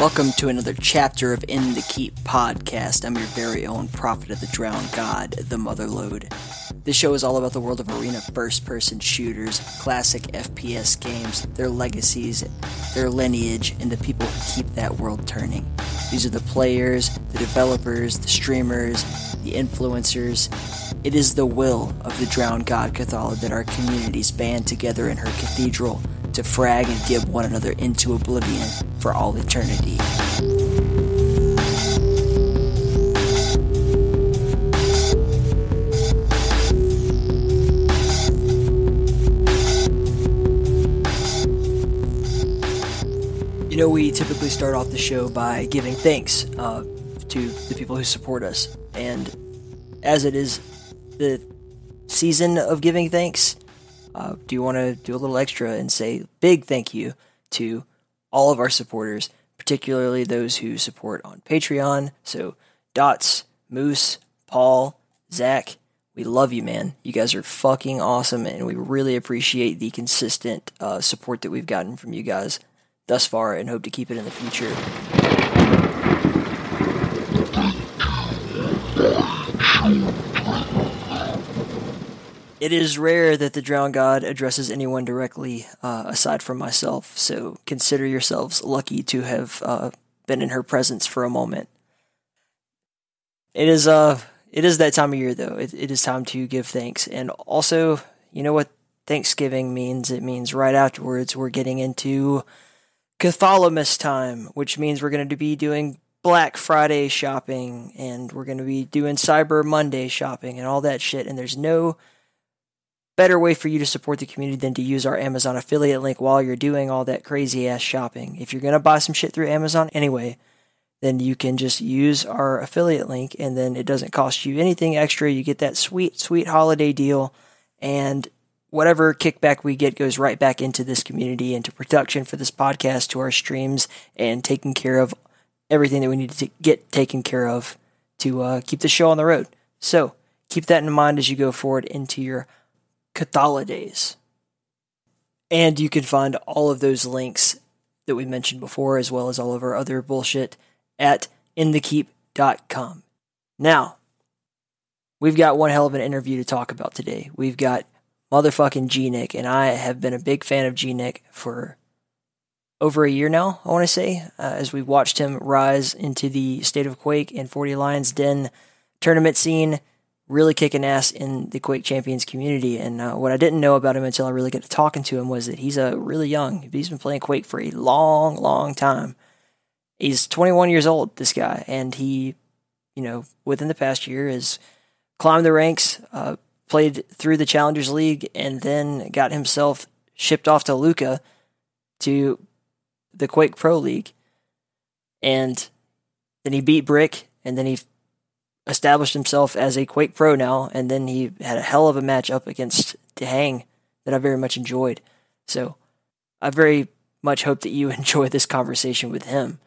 Welcome to another chapter of In the Keep podcast. I'm your very own prophet of the drowned god, the Motherlode. This show is all about the world of arena first person shooters, classic FPS games, their legacies, their lineage, and the people who keep that world turning. These are the players, the developers, the streamers, the influencers. It is the will of the drowned god Cathala that our communities band together in her cathedral to frag and give one another into oblivion for all eternity. You know, we typically start off the show by giving thanks uh, to the people who support us. And as it is the season of giving thanks, uh, do you want to do a little extra and say big thank you to all of our supporters, particularly those who support on Patreon? So, Dots, Moose, Paul, Zach, we love you, man. You guys are fucking awesome, and we really appreciate the consistent uh, support that we've gotten from you guys thus far and hope to keep it in the future. It is rare that the drowned god addresses anyone directly uh, aside from myself, so consider yourselves lucky to have uh, been in her presence for a moment. It is uh it is that time of year though. It, it is time to give thanks, and also you know what Thanksgiving means. It means right afterwards we're getting into Catholimus time, which means we're going to be doing Black Friday shopping, and we're going to be doing Cyber Monday shopping, and all that shit. And there's no better way for you to support the community than to use our Amazon affiliate link while you're doing all that crazy ass shopping. If you're going to buy some shit through Amazon anyway, then you can just use our affiliate link and then it doesn't cost you anything extra. You get that sweet, sweet holiday deal and whatever kickback we get goes right back into this community, into production for this podcast, to our streams, and taking care of everything that we need to get taken care of to uh, keep the show on the road. So keep that in mind as you go forward into your Cathala days. And you can find all of those links that we mentioned before, as well as all of our other bullshit, at inthekeep.com. Now, we've got one hell of an interview to talk about today. We've got motherfucking G Nick, and I have been a big fan of G Nick for over a year now, I want to say, uh, as we watched him rise into the State of Quake and 40 Lions Den tournament scene really kicking ass in the Quake Champions community. And uh, what I didn't know about him until I really got to talking to him was that he's a uh, really young. He's been playing Quake for a long, long time. He's 21 years old, this guy, and he, you know, within the past year has climbed the ranks, uh, played through the Challengers League, and then got himself shipped off to Lucca to the Quake Pro League. And then he beat Brick, and then he established himself as a Quake Pro now, and then he had a hell of a match up against DaHanG that I very much enjoyed. So I very much hope that you enjoy this conversation with him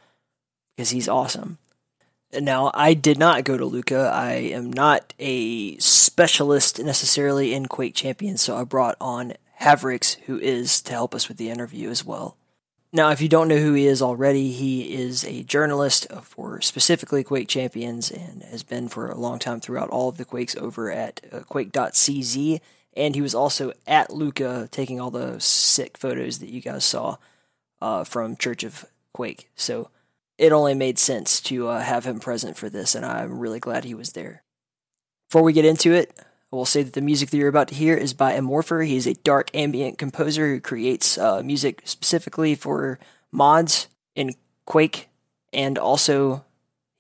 because he's awesome. Now, I did not go to Lucca. I am not a specialist necessarily in Quake Champions, so I brought on Havrix, who is to help us with the interview as well. Now, if you don't know who he is already, he is a journalist for specifically Quake Champions and has been for a long time throughout all of the Quakes over at uh, Quake.cz. And he was also at Lucca taking all the sick photos that you guys saw uh, from Church of Quake. So it only made sense to uh, have him present for this, and I'm really glad he was there. Before we get into it, I will say that the music that you're about to hear is by Amorpher. He is a dark ambient composer who creates uh, music specifically for mods in Quake, and also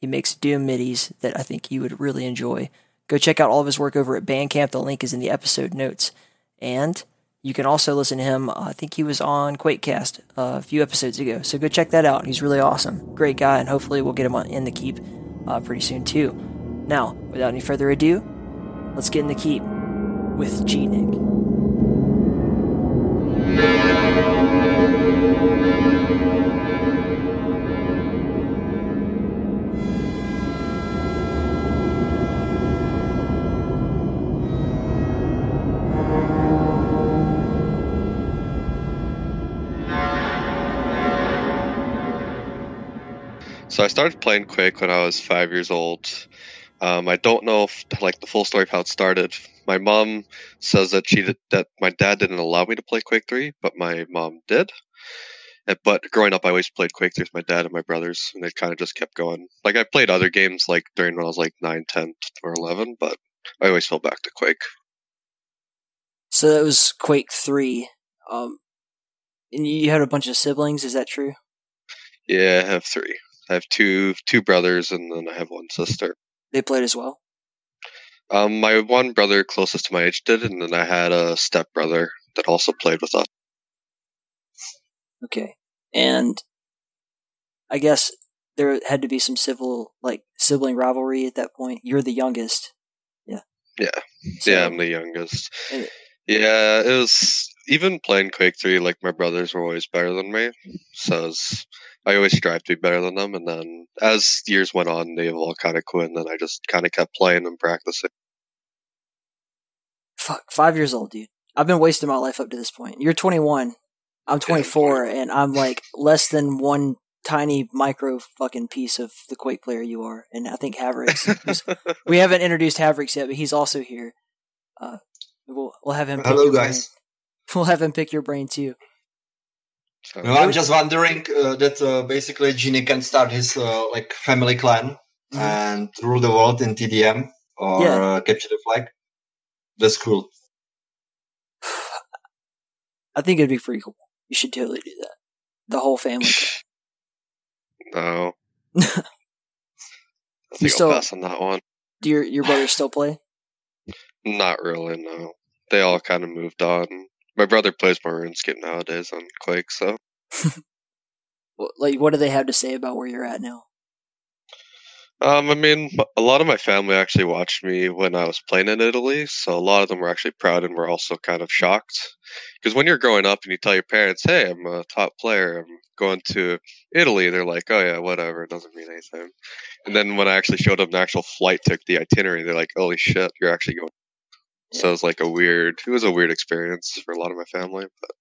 he makes Doom midis that I think you would really enjoy. Go check out all of his work over at Bandcamp. The link is in the episode notes. And you can also listen to him. I think he was on QuakeCast a few episodes ago. So go check that out. He's really awesome. Great guy, and hopefully we'll get him on, in the keep uh, pretty soon, too. Now, without any further ado, Let's get in the keep with G Nick. So I started playing Quake when I was five years old. Um, I don't know if like the full story of how it started. My mom says that she did, that my dad didn't allow me to play Quake Three, but my mom did. And, but growing up, I always played Quake 3 with my dad and my brothers, and they kind of just kept going. Like I played other games like during when I was like 9, 10, or 11, but I always fell back to Quake. So that was Quake 3. Um, and you had a bunch of siblings, is that true? Yeah, I have three. I have two two brothers, and then I have one sister. They played as well. Um, my one brother closest to my age did, and then I had a step brother that also played with us. Okay, and I guess there had to be some civil, like sibling rivalry at that point. You're the youngest. Yeah. Yeah. So, yeah, I'm the youngest. It, yeah, it was even playing Quake 3, like my brothers were always better than me. So was, I always strive to be better than them. And then as years went on, they all kind of quit. And then I just kind of kept playing and practicing. Fuck, five years old, dude. I've been wasting my life up to this point. You're 21. I'm 24, yeah, and I'm like less than one tiny micro fucking piece of the Quake player you are. And I think Havrix. we haven't introduced Havrix yet, but he's also here. Uh, we'll we'll have him. Hello, guys. Brain. We'll have him pick your brain too. No, I'm just wondering uh, that uh, basically Genie can start his uh, like family clan mm-hmm. and rule the world in TDM or yeah. Uh, capture the flag. That's cool. I think it'd be pretty cool. You should totally do that. The whole family. no. I think you still, I'll pass on that one. Do your your brothers still play? Not really. No, they all kind of moved on. My brother plays more RuneScape nowadays on Quake, so. like, what do they have to say about where you're at now? Um, I mean, a lot of my family actually watched me when I was playing in Italy, so a lot of them were actually proud and were also kind of shocked. Because when you're growing up and you tell your parents, "Hey, I'm a top player. I'm going to Italy," they're like, "Oh yeah, whatever. It doesn't mean anything." And then when I actually showed them the actual flight, took the itinerary, they're like, "Holy shit, you're actually going." So it was like a weird. It was a weird experience for a lot of my family, but.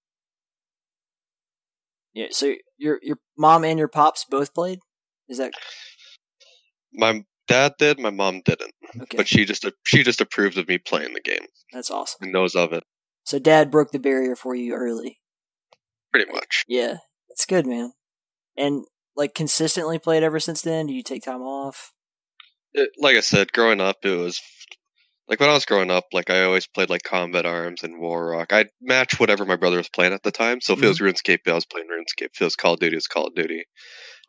Yeah. So your your mom and your pops both played. Is that my dad did. My mom didn't. Okay. But she just she just approved of me playing the game. That's awesome. And knows of it. So dad broke the barrier for you early. Pretty much. Yeah, that's good, man. And like consistently played ever since then. Do you take time off? It, like I said, growing up, it was like when I was growing up. Like I always played like Combat Arms and War Rock. I'd match whatever my brother was playing at the time. So if mm-hmm. it was RuneScape, I was playing RuneScape. If it was Call of Duty, it was Call of Duty.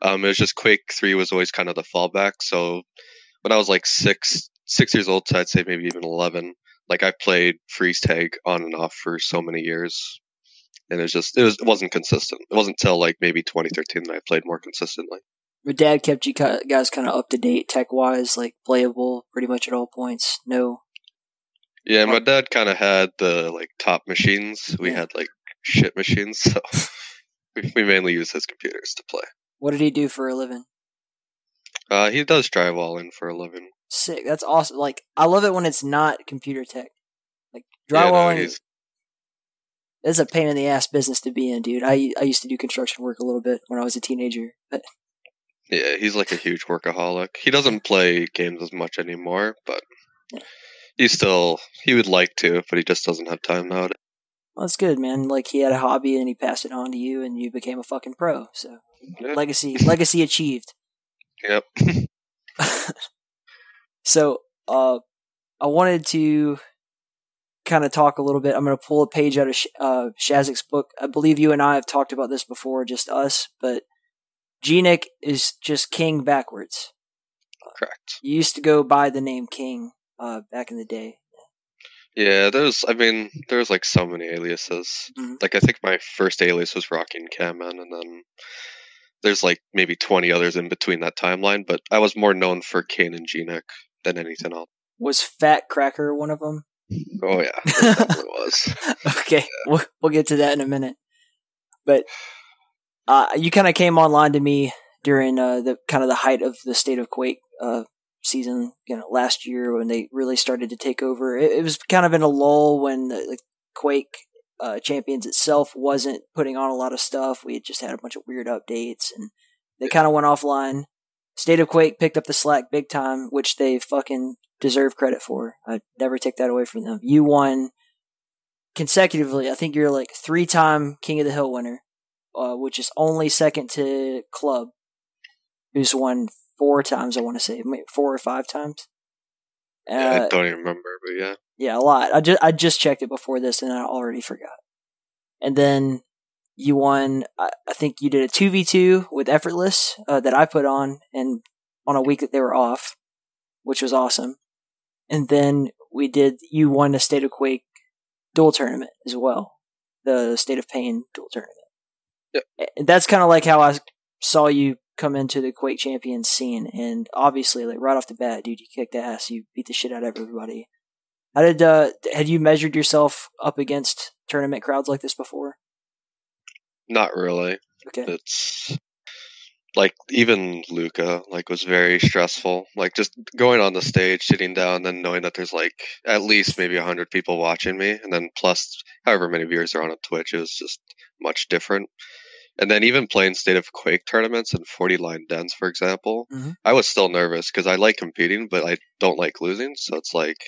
Um, it was just Quake Three was always kind of the fallback. So when I was like six six years old, so I'd say maybe even eleven, like I played freeze tag on and off for so many years, and it was just it was it wasn't consistent. It wasn't until like maybe 2013 that I played more consistently. My dad kept you guys kind of up to date tech wise, like playable pretty much at all points. No. Yeah, my dad kind of had the like top machines. We had like shit machines, so we mainly used his computers to play. What did he do for a living? Uh, he does drywalling for a living. Sick. That's awesome. Like I love it when it's not computer tech. Like drywalling yeah, no, is a pain in the ass business to be in, dude. I I used to do construction work a little bit when I was a teenager, but yeah, he's like a huge workaholic. He doesn't play games as much anymore, but yeah. He still he would like to, but he just doesn't have time now. Well, that's good, man. Like he had a hobby and he passed it on to you, and you became a fucking pro. So yeah. legacy, legacy achieved. Yep. so, uh, I wanted to kind of talk a little bit. I'm going to pull a page out of uh, Shazik's book. I believe you and I have talked about this before, just us, but Genic is just king backwards. Correct. You used to go by the name King uh, back in the day. Yeah, there's. I mean, there's like so many aliases. Mm-hmm. Like I think my first alias was Rocking Cameron, and then there's like maybe 20 others in between that timeline. But I was more known for Kane and Genic than anything else. Was Fat Cracker one of them? Oh yeah, it was. okay, yeah. we'll we'll get to that in a minute. But uh, you kind of came online to me during uh, the kind of the height of the state of Quake uh, season, you know, last year when they really started to take over. It, it was kind of in a lull when the, the Quake uh, Champions itself wasn't putting on a lot of stuff. We had just had a bunch of weird updates, and they kind of went offline. State of Quake picked up the slack big time, which they fucking deserve credit for. I never take that away from them. You won consecutively. I think you're like three time King of the Hill winner, uh, which is only second to Club, who's won four times. I want to say four or five times. Uh, yeah, I uh, don't even remember, but yeah, yeah, a lot. I just I just checked it before this, and I already forgot. And then you won. I, I think you did a two v two with Effortless uh, that I put on, and on a week that they were off, which was awesome. And then we did. You won a State of Quake dual tournament as well, the State of Pain dual tournament. Yep. That's kind of like how I saw you come into the Quake Champions scene, and obviously, like right off the bat, dude, you kicked ass. You beat the shit out of everybody. How did uh had you measured yourself up against tournament crowds like this before? Not really. Okay. It's like even Lucca like was very stressful. Like just going on the stage, sitting down, then knowing that there's like at least maybe a hundred people watching me, and then plus however many viewers are on a Twitch is just much different. And then even playing State of Quake tournaments and 40 line dens, for example, mm-hmm. I was still nervous because I like competing, but I don't like losing. So it's like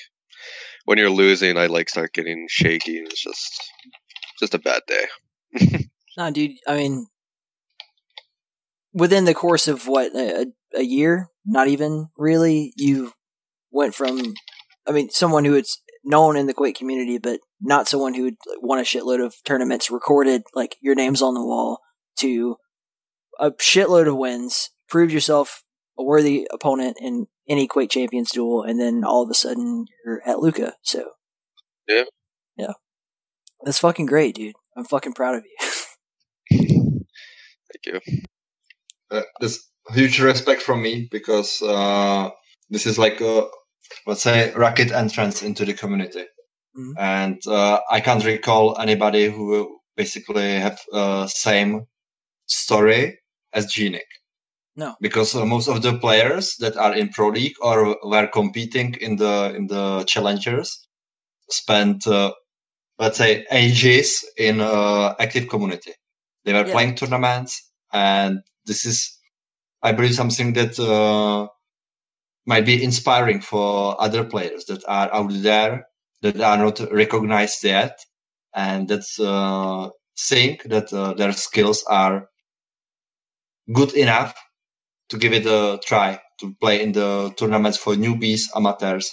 when you're losing, I like start getting shaky. And it's just just a bad day. no, dude. I mean, within the course of what a, a year, not even really, you went from, I mean, someone who is known in the Quake community, but not someone who would won a shitload of tournaments, recorded like your name's on the wall, to a shitload of wins, proved yourself a worthy opponent in any Quake Champions duel, and then all of a sudden you're at Lucca. So, yeah, yeah, that's fucking great, dude. I'm fucking proud of you. Thank you uh, there's huge respect from me because uh, this is like a let's say rocket entrance into the community mm-hmm. and uh, i can't recall anybody who basically have uh, same story as genic. No. Because uh, most of the players that are in pro league or were competing in the in the challengers spent uh, let's say ages in uh, active community. They were yeah. playing tournaments and this is, I believe, something that uh, might be inspiring for other players that are out there that are not recognized yet, and that's uh, think that uh, their skills are good enough to give it a try to play in the tournaments for newbies, amateurs,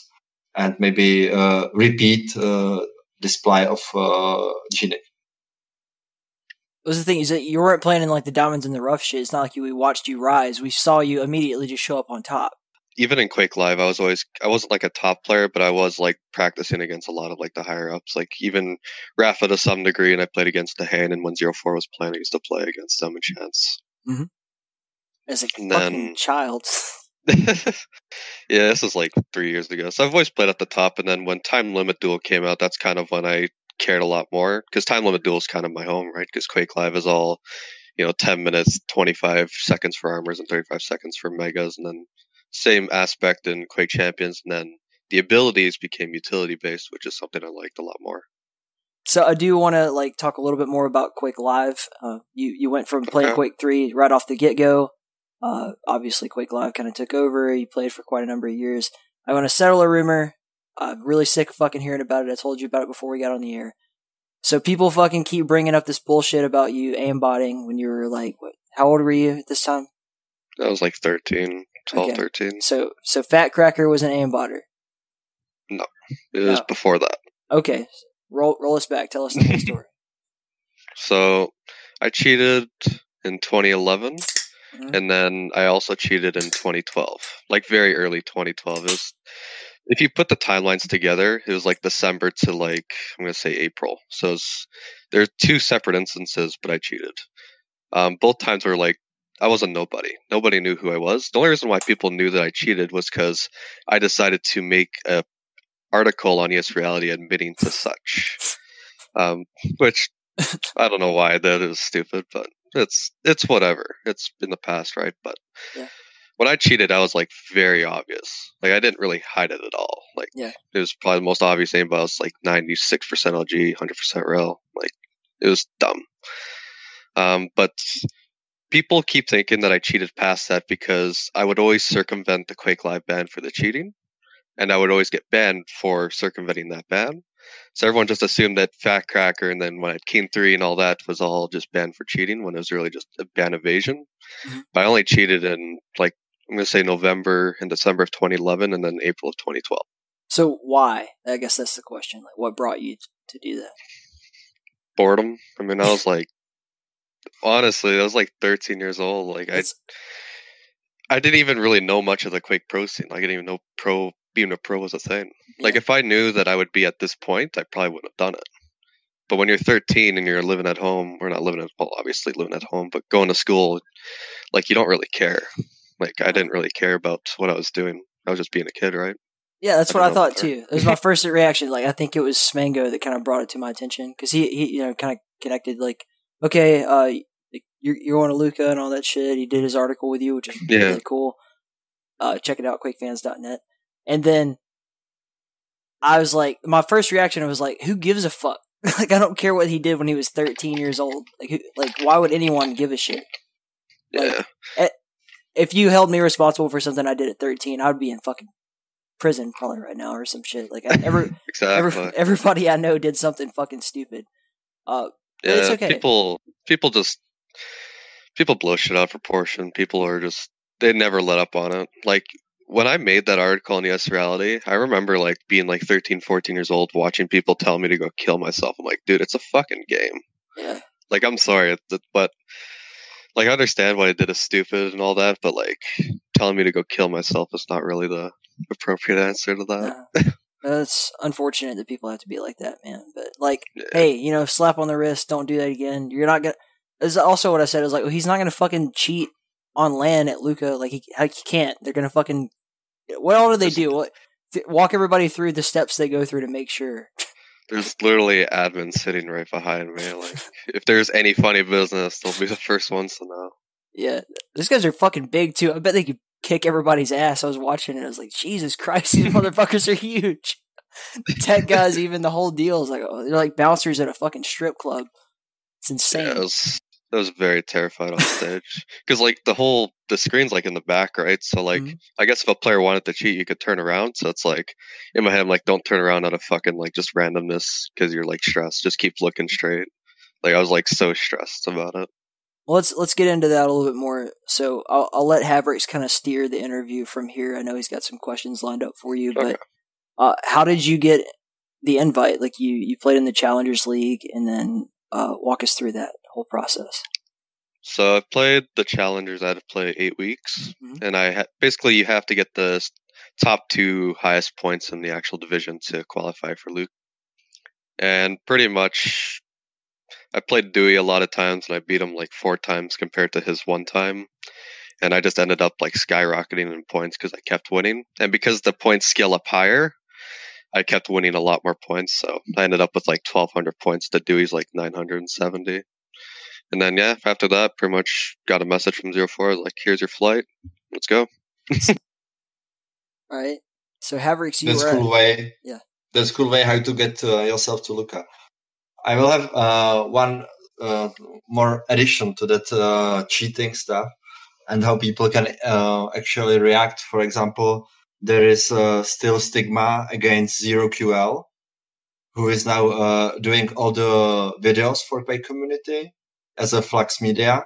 and maybe uh, repeat uh, display of uh, Genic was the thing is that you weren't playing in like the diamonds in the rough shit. It's not like you, we watched you rise. We saw you immediately just show up on top. Even in Quake Live, I was always I wasn't like a top player, but I was like practicing against a lot of like the higher ups, like even Rapha to some degree, and I played against DaHanG. And when Zero Four was playing, I used to play against them and Chance. Mm-hmm. As a and fucking then, child. yeah, this was like three years ago. So I've always played at the top, and then when Time Limit Duel came out, that's kind of when I cared a lot more because Time Limit Duel is kind of my home, right? Because Quake Live is all, you know, 10 minutes, 25 seconds for armors and 35 seconds for megas. And then same aspect in Quake Champions. And then the abilities became utility based, which is something I liked a lot more. So I do want to like talk a little bit more about Quake Live. Uh, you you went from playing okay. Quake Three right off the get go. Uh, obviously, Quake Live kind of took over. You played for quite a number of years. I want to settle a rumor I'm really sick of fucking hearing about it. I told you about it before we got on the air. So people fucking keep bringing up this bullshit about you aimbotting when you were like, what, how old were you at this time? I was like 13, 12, okay. 13. So, so Fat Cracker was an aimbotter? No, it was before that. Okay. Roll, roll us back. Tell us the story. So, I cheated in 2011. Mm-hmm. And then I also cheated in 2012, like very early 2012. It was if you put the timelines together, it was like December to like I'm gonna say April. So there are two separate instances, but I cheated. Um, both times were like I was a nobody. Nobody knew who I was. The only reason why people knew that I cheated was because I decided to make a article on ESReality admitting to such. Um, which I don't know why that is stupid, but it's it's whatever. It's in the past, right? But yeah when I cheated, I was like very obvious. Like I didn't really hide it at all. Like yeah. it was probably the most obvious thing, but I was like ninety six percent LG, hundred percent real. Like it was dumb. Um, but people keep thinking that I cheated past that because I would always circumvent the Quake Live ban for the cheating, and I would always get banned for circumventing that ban. So everyone just assumed that Fat Cracker and then when I had Keen 3 and all that was all just banned for cheating when it was really just a ban evasion. Mm-hmm. But I only cheated in like I'm going to say November and December of 2011 and then April of 2012. So why? I guess that's the question. Like what brought you to do that? Boredom. I mean, I was like honestly, I was like 13 years old. Like I I didn't even really know much of the Quake Pro scene. Like, I didn't even know pro being a pro was a thing. Yeah. Like if I knew that I would be at this point, I probably wouldn't have done it. But when you're 13 and you're living at home, we're not living at well, obviously living at home, but going to school, like you don't really care. Like I didn't really care about what I was doing. I was just being a kid, right? Yeah, that's I what I thought too. It was my first reaction. Like I think it was Smango that kind of brought it to my attention because he, he, you know, kind of connected. Like, okay, uh, you're you're going to Lucca and all that shit. He did his article with you, which is yeah. really cool. Uh, check it out, QuakeFans.net. And then I was like, my first reaction was like, who gives a fuck? like, I don't care what he did when he was 13 years old. Like, who, like, why would anyone give a shit? Like, yeah. if you held me responsible for something I did at 13, I would be in fucking prison probably right now or some shit. Like, every, exactly. every everybody I know did something fucking stupid. Uh, yeah, it's okay. People, people just people blow shit out of proportion. People are just they never let up on it. Like when I made that article on ESReality, I remember like being like 13, 14 years old, watching people tell me to go kill myself. I'm like, dude, it's a fucking game. Yeah. Like, I'm sorry, but like, I understand why I did is stupid and all that, but like, telling me to go kill myself is not really the appropriate answer to that. No. It's unfortunate that people have to be like that, man. But like, yeah. hey, you know, slap on the wrist, don't do that again. You're not gonna. This is also what I said. Is like, well, he's not gonna fucking cheat on land at Lucca. Like he, he can't. They're gonna fucking. What all do they do? What, walk everybody through the steps they go through to make sure. There's literally admin sitting right behind me. Like, if there's any funny business, they'll be the first ones to know. Yeah, these guys are fucking big too. I bet they could kick everybody's ass. I was watching it. I was like, Jesus Christ, these motherfuckers are huge. The tech guys, even the whole deal is like, oh, they're like bouncers at a fucking strip club. It's insane. Yeah, it was I was very terrified on stage because like the whole the screen's like in the back, right? So like mm-hmm. I guess if a player wanted to cheat, you could turn around. So it's like in my head, I'm like, don't turn around out of fucking like just randomness because you're like stressed. Just keep looking straight. Like I was like so stressed about it. Well, let's let's get into that a little bit more. So I'll I'll let Havrix kind of steer the interview from here. I know he's got some questions lined up for you, but uh, how did you get the invite? Like you you played in the Challengers League, and then uh, walk us through that whole process? So I've played the challengers. I had to play eight weeks, mm-hmm. and I ha- basically you have to get the top two highest points in the actual division to qualify for Luke. And pretty much, I played Dewey a lot of times, and I beat him like four times compared to his one time. And I just ended up like skyrocketing in points because I kept winning, and because the points scale up higher, I kept winning a lot more points. So I ended up with like 1,200 points. The Dewey's like 970. And then yeah, after that, pretty much got a message from Zero Four like, "Here's your flight. Let's go." All right. So Havrix, you that's were cool at, way. Yeah, that's cool way how to get uh, yourself to Lucca. I will have uh, one uh, more addition to that uh, cheating stuff and how people can uh, actually react. For example, there is uh, still stigma against ZeroQL, who is now doing all the videos for Quake community as a flux media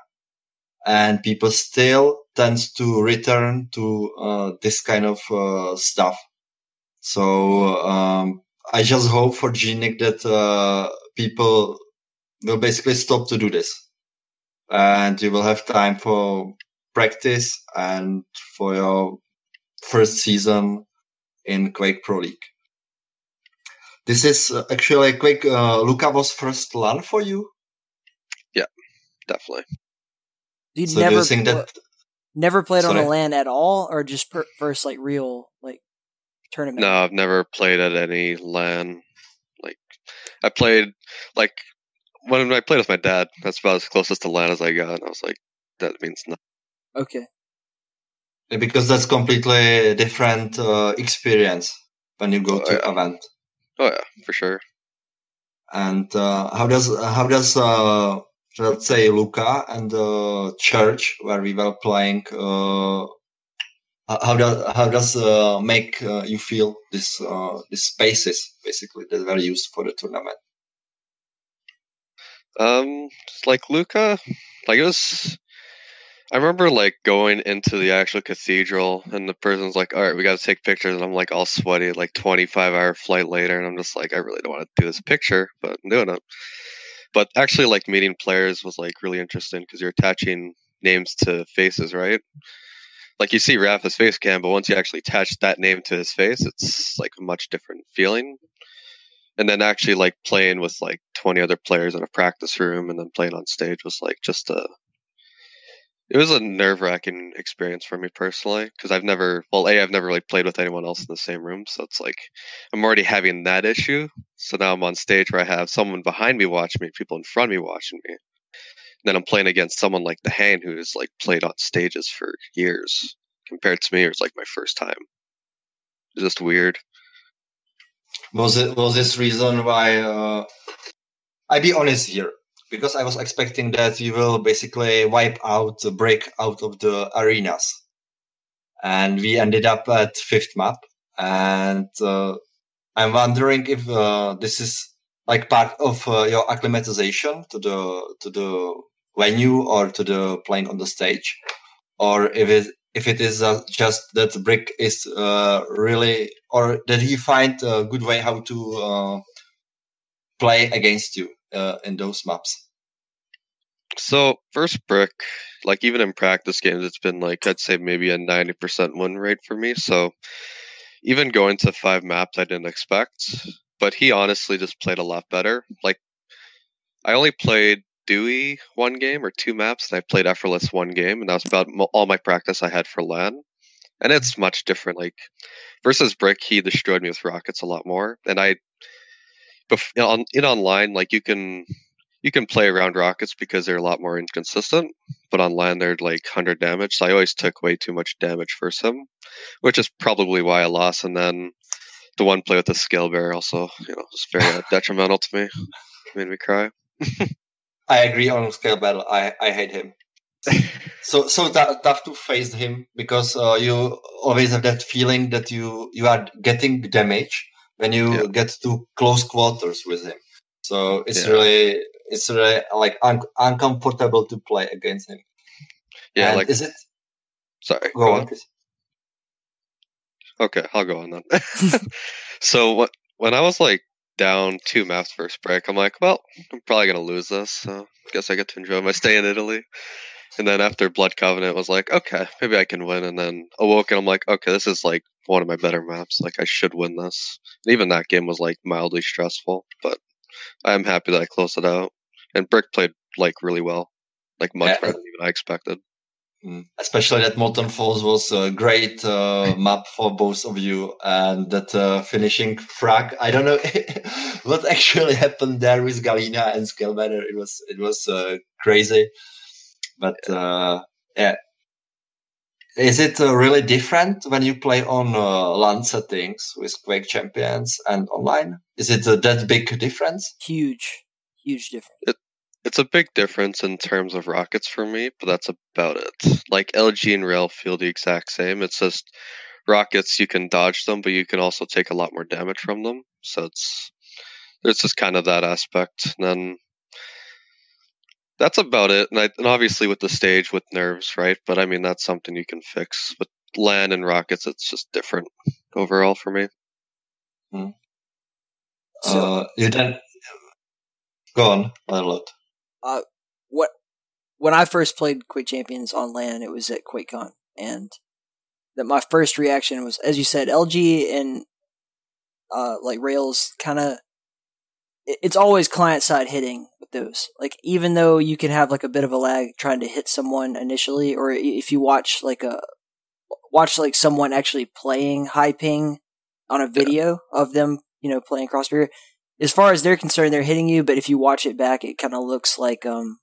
and people still tends to return to uh, this kind of uh, stuff. So um, I just hope for GNIC that uh, people will basically stop to do this, and you will have time for practice and for your first season in Quake Pro League. This is uh, actually Quake. Uh, Lucca was first LAN for you Yeah, definitely. You so never pl- that, never played sorry? on a LAN at all, or just per- first like real like tournament? No, I've never played at any LAN. Like I played like when I played with my dad. That's about as closest to LAN as I got. And I was like, that means nothing. Okay. Because that's completely different uh, experience when you go oh, to yeah. event. Oh yeah, for sure. And uh, how does how does uh, let's say Lucca and the church where we were playing. Uh, how does how does uh, make uh, you feel this uh, these spaces basically that were used for the tournament? Um, like Lucca, like it was. I remember like going into the actual cathedral, and the person's like, "All right, we got to take pictures," and I'm like all sweaty, like 25 hour flight later, and I'm just like, I really don't want to do this picture, but I'm doing it. But actually, like meeting players was like really interesting because you're attaching names to faces, right? Like you see Rapha's face cam, but once you actually attach that name to his face, it's like a much different feeling. And then actually like playing with like 20 other players in a practice room and then playing on stage was like just a it was a nerve wracking experience for me personally because I've never, well, A, I've never really played with anyone else in the same room. So it's like I'm already having that issue. So now I'm on stage where I have someone behind me watching me, people in front of me watching me. And then I'm playing against someone like the Hane who's like played on stages for years compared to me. It was like my first time. It's just weird. Was it was this reason why? Uh, I be honest here because I was expecting that we will basically wipe out, the break out of the arenas. And we ended up at fifth map. And uh, I'm wondering if uh, this is like part of uh, your acclimatization to the to the venue or to the playing on the stage, or if it if it is uh, just that brick is uh, really or did he find a good way how to uh, play against you uh, in those maps? So first brick, like even in practice games, it's been like I'd say maybe a ninety percent win rate for me. So even going to five maps, I didn't expect. But he honestly just played a lot better. Like I only played Dewey one game or two maps, and I played Effortless one game, and that was about all my practice I had for LAN. And it's much different. Like versus Brick, he destroyed me with rockets a lot more, and I. in online, like you can you can play around rockets because they're a lot more inconsistent, but on LAN they're like 100 damage. So I always took way too much damage for him, which is probably why I lost. And then the one play with the scale bear also, you know, was very uh, detrimental to me. Made me cry. I agree on Scalebearer. I, I hate him. so so that, tough to face him because uh, you always have that feeling that you you are getting damage when you yeah. get to close quarters with him. So it's yeah. really it's really like un- uncomfortable to play against him. Yeah, and like is it? Sorry, go, go on. on. Okay, I'll go on then. so when I was like down two maps first break, I'm like, well, I'm probably gonna lose this, so I guess I get to enjoy my stay in Italy. And then after Blood Covenant was like, okay, maybe I can win. And then Awoken and I'm like, okay, this is like one of my better maps. Like I should win this. And even that game was like mildly stressful, but I'm happy that I closed it out and Brick played like really well, like much yeah. better than even I expected. Mm. Especially that Molten Falls was a great uh, map for both of you, and that uh, finishing frag. I don't know what actually happened there with Galena and Scalebearer. It was it was uh, crazy, but uh, yeah. Is it uh, really different when you play on uh, LAN settings with Quake Champions and online? Is it that big difference? Huge, huge difference. It, it's a big difference in terms of rockets for me, but that's about it. Like LG and Rail feel the exact same. It's just rockets you can dodge them, but you can also take a lot more damage from them. So it's it's just kind of that aspect. And then that's about it. And, I, and obviously with the stage with nerves, right? But I mean that's something you can fix. With land and rockets, it's just different overall for me. Hmm. So, uh, you then go on, a lot uh, what when I first played Quake Champions on LAN, it was at QuakeCon, and that my first reaction was, as you said, LG and uh, like Rails kind of. It's always client side hitting with those. Like even though you can have like a bit of a lag trying to hit someone initially, or if you watch like a watch like someone actually playing high ping on a video yeah. of them, you know, playing Crossfire, as far as they're concerned, they're hitting you, but if you watch it back, it kind of looks like um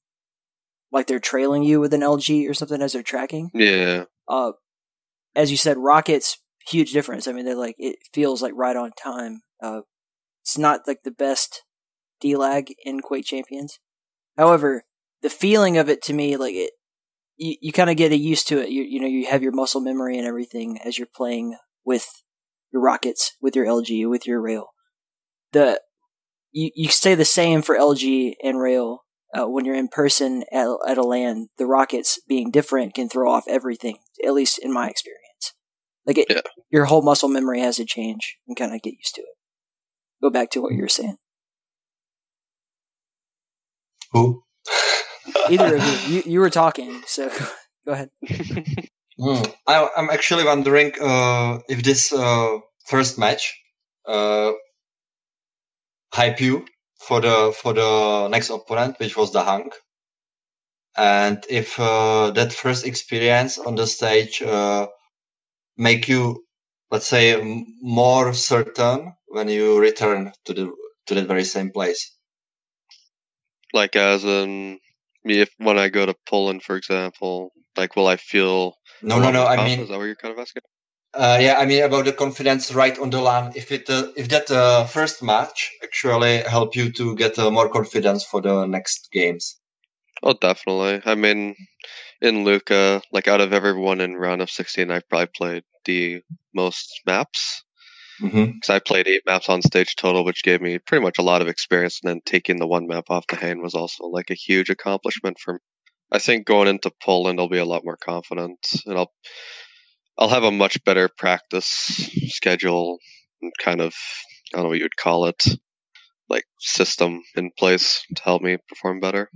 like they're trailing you with an LG or something as they're tracking. Yeah. Uh, as you said, rockets huge difference. I mean, they're like it feels like right on time. Uh, it's not like the best D lag in Quake Champions. However, the feeling of it to me, like it, you, you kind of get used to it. You, you know, you have your muscle memory and everything as you're playing with your rockets, with your LG, with your rail. The, you, you stay the same for LG and rail. Uh, when you're in person at, at a LAN, the rockets being different can throw off everything, at least in my experience. Like it, yeah. your whole muscle memory has to change and kind of get used to it. Go back to what you were saying. Who? Either of you. you. You were talking, so go ahead. Mm. I, am actually wondering uh, if this uh, first match uh, hype you for the for the next opponent, which was the Hunk, and if uh, that first experience on the stage uh, make you, let's say, more certain when you return to the to that very same place. Like as in me, if when I go to Poland, for example, like will I feel? No, no, no. I mean, is that what you're kind of asking? Uh, yeah, I mean about the confidence right on the line. If it uh, if that uh, first match actually help you to get uh, more confidence for the next games. Oh, definitely. I mean, in Lucca, like out of everyone in round of 16, I've probably played the most maps. Because mm-hmm. I played eight maps on stage total, which gave me pretty much a lot of experience. And then taking the one map off DaHanG was also like a huge accomplishment for me. I think going into Poland, I'll be a lot more confident, and I'll I'll have a much better practice schedule and kind of I don't know what you would call it, like system in place to help me perform better.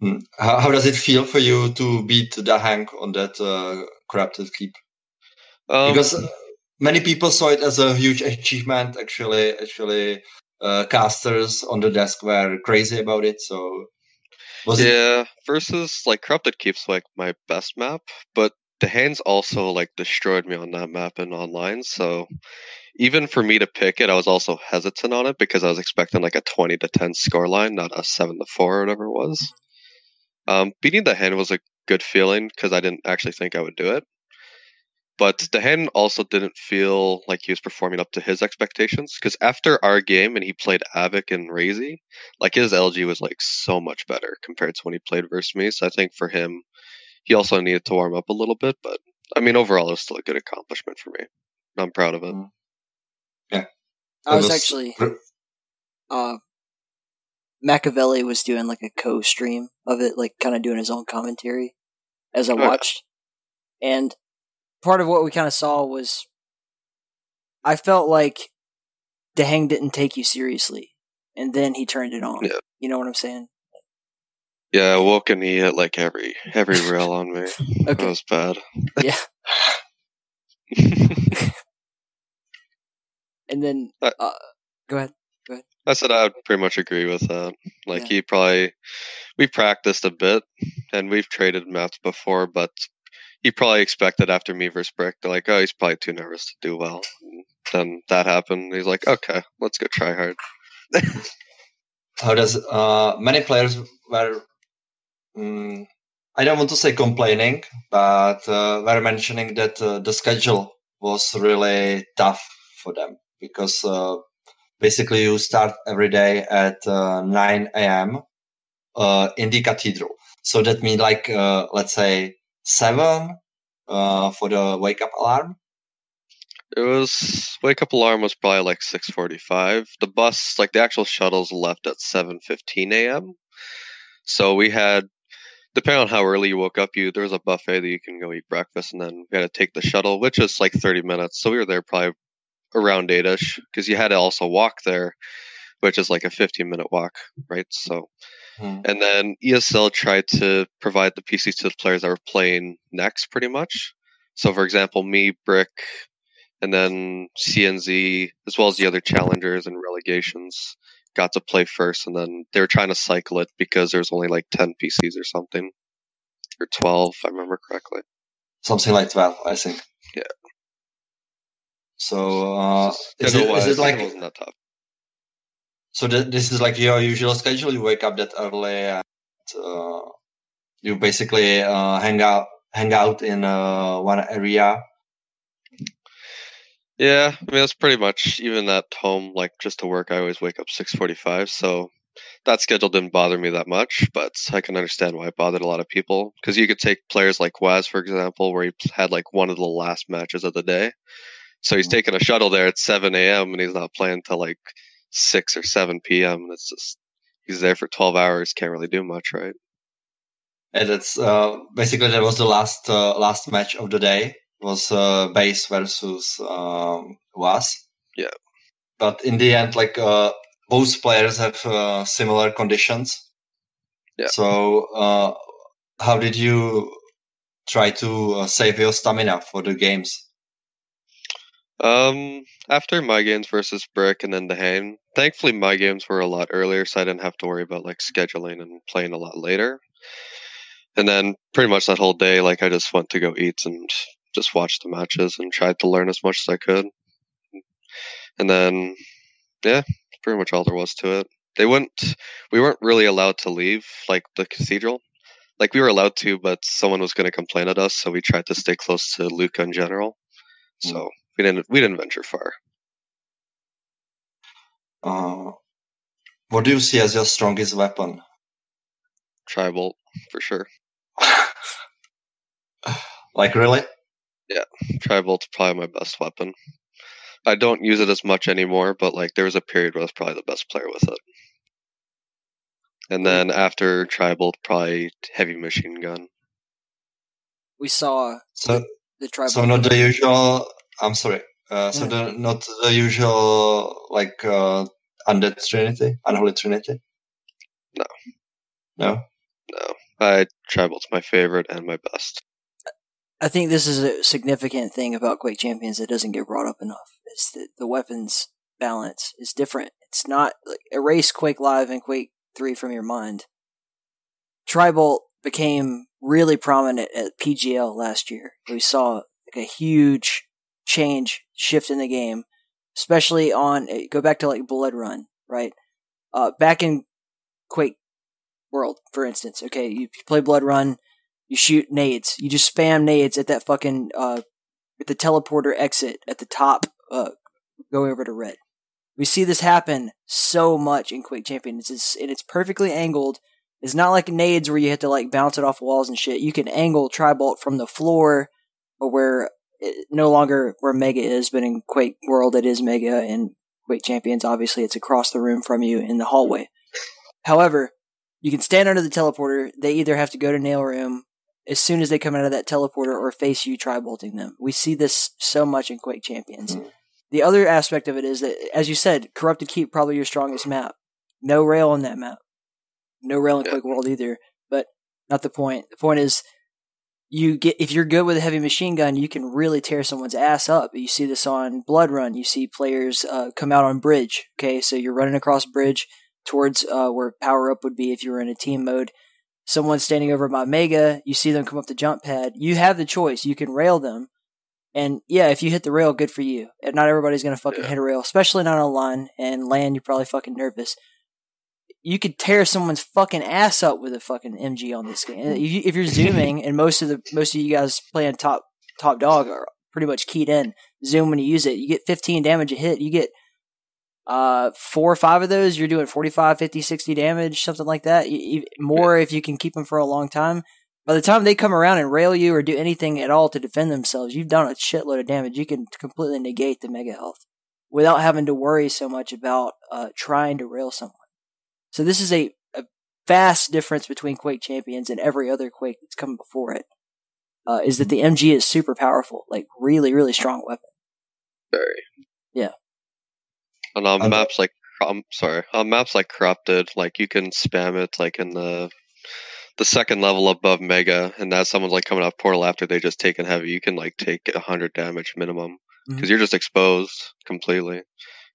Hmm. How, how does it feel for you to beat the Hunk on that uh, corrupted keep? Um, because many people saw it as a huge achievement. Actually, actually, uh, casters on the desk were crazy about it. So, yeah, it- versus like corrupted keeps like my best map, but the hands also like destroyed me on that map and online. So even for me to pick it, I was also hesitant on it because I was expecting like a twenty to ten score line, not a seven to four or whatever it was. Um, beating DaHanG was a good feeling because I didn't actually think I would do it. But DaHanG also didn't feel like he was performing up to his expectations because after our game and he played Avik and Razy, like his LG was like so much better compared to when he played versus me. So I think for him, he also needed to warm up a little bit. But I mean, overall, it was still a good accomplishment for me. I'm proud of it. Mm. Yeah. I was, was actually uh, Machiavelli was doing like a co-stream of it, like kind of doing his own commentary as I watched. And part of what we kind of saw was I felt like DaHanG didn't take you seriously, and then he turned it on. Yeah. You know what I'm saying? Yeah, Woken he hit like every every rail on me. okay. That was bad. Yeah. and then, uh, go ahead. I said I would pretty much agree with that. Like yeah. he probably we practiced a bit and we've traded maps before, but he probably expected after me versus Brick, like, oh, he's probably too nervous to do well. And then that happened. He's like, okay, let's go try hard. How does uh, many players were um, I don't want to say complaining, but uh, were mentioning that uh, the schedule was really tough for them because uh, basically you start every day at uh, 9 a.m. Uh, in the cathedral. So that means like, let's say seven, uh, for the wake up alarm. It was wake up alarm was probably like 6:45. The bus, like the actual shuttles, left at 7:15 a.m. So we had, depending on how early you woke up, you there was a buffet that you can go eat breakfast, and then we had to take the shuttle, which is like 30 minutes. So we were there probably around eight-ish because you had to also walk there, which is like a 15 minute walk, right? So, hmm. and then ESL tried to provide the PCs to the players that were playing next, pretty much. So, for example, me, Brick, and then CNZ, as well as the other challengers and relegations, got to play first, and then they were trying to cycle it because there's only like 10 PCs or something, or 12, if I remember correctly. Something like 12, I think. Yeah. So uh, is, it, is it like wasn't that tough. So th- this is like your usual schedule. You wake up that early, and uh, you basically uh, hang out hang out in uh, one area. Yeah, I mean that's pretty much even at home. Like just to work, I always wake up six forty-five. So that schedule didn't bother me that much, but I can understand why it bothered a lot of people. Because you could take players like Waz, for example, where he had like one of the last matches of the day. So he's mm-hmm. taking a shuttle there at 7 a.m. and he's not playing till like 6 or 7 p.m. And it's just, he's there for 12 hours, can't really do much, right? And it's uh, basically that was the last uh, last match of the day. Was uh, base versus um, was. Yeah. But in the end, like uh, both players have uh, similar conditions. Yeah. So, uh, how did you try to uh, save your stamina for the games? Um, after my games versus Brick and then DaHanG, thankfully my games were a lot earlier, so I didn't have to worry about like scheduling and playing a lot later. And then pretty much that whole day, like I just went to go eat and just watch the matches and tried to learn as much as I could. And then, yeah, pretty much all there was to it. They wouldn't. We weren't really allowed to leave like the cathedral. Like we were allowed to, but someone was going to complain at us, so we tried to stay close to Lucca in general. So mm. We didn't. We didn't venture far. Uh, what do you see as your strongest weapon? Tribolt, for sure. like really? Yeah, Tribolt's probably my best weapon. I don't use it as much anymore, but like there was a period where I was probably the best player with it. And then after Tribolt, probably heavy machine gun. We saw so the, the Tribolt. So not the usual. I'm sorry. Uh, so yeah. the not the usual like uh, undead trinity, unholy trinity. No. No. No. I Tribolt's my favorite and my best. I think this is a significant thing about Quake Champions that doesn't get brought up enough. Is that the weapons balance is different. It's not like erase Quake Live and Quake 3 from your mind. Tribolt became really prominent at PGL last year. We saw like a huge change, shift in the game, especially on eh, go back to like Blood Run, right? Uh, back in Quake World, for instance. Okay, you play Blood Run, you shoot nades. You just spam nades at that fucking uh, at the teleporter exit at the top. Uh, go over to red. We see this happen so much in Quake Champions. It's and it's perfectly angled. It's not like nades where you have to like bounce it off walls and shit. You can angle Tribolt from the floor or where no longer where Mega is, but in Quake World it is Mega and Quake Champions obviously it's across the room from you in the hallway. However, you can stand under the teleporter. They either have to go to nail room as soon as they come out of that teleporter or face you tri-bolting them. We see this so much in Quake Champions. Mm. The other aspect of it is that, as you said, Corrupted Keep probably your strongest map. No rail on that map. No rail in yeah. Quake World either. But not the point. The point is, you get if you're good with a heavy machine gun, you can really tear someone's ass up. You see this on Blood Run. You see players uh, come out on bridge. Okay, so you're running across bridge towards uh, where power up would be if you were in a team mode Someone's standing over my mega, you see them come up the jump pad, you have the choice. You can rail them. And yeah, if you hit the rail, good for you. Not everybody's going to fucking yeah. hit a rail, especially not on line and land. You're probably fucking nervous. You could tear someone's fucking ass up with a fucking MG on this game. If you're zooming, and most of the most of you guys playing top top dog are pretty much keyed in, zoom when you use it. You get 15 damage a hit. You get uh, four or five of those, you're doing 45, 50, 60 damage, something like that. more if you can keep them for a long time. By the time they come around and rail you or do anything at all to defend themselves, you've done a shitload of damage. You can completely negate the mega health without having to worry so much about uh, trying to rail someone. So this is a, a vast difference between Quake Champions and every other Quake that's come before it. Uh, is that the MG is super powerful, like really, really strong weapon. Very. Yeah. And on maps like I'm sorry, on maps like corrupted, like you can spam it like in the the second level above mega, and that someone's like coming off portal after they just taken heavy, you can like take hundred damage minimum because mm-hmm. you're just exposed completely.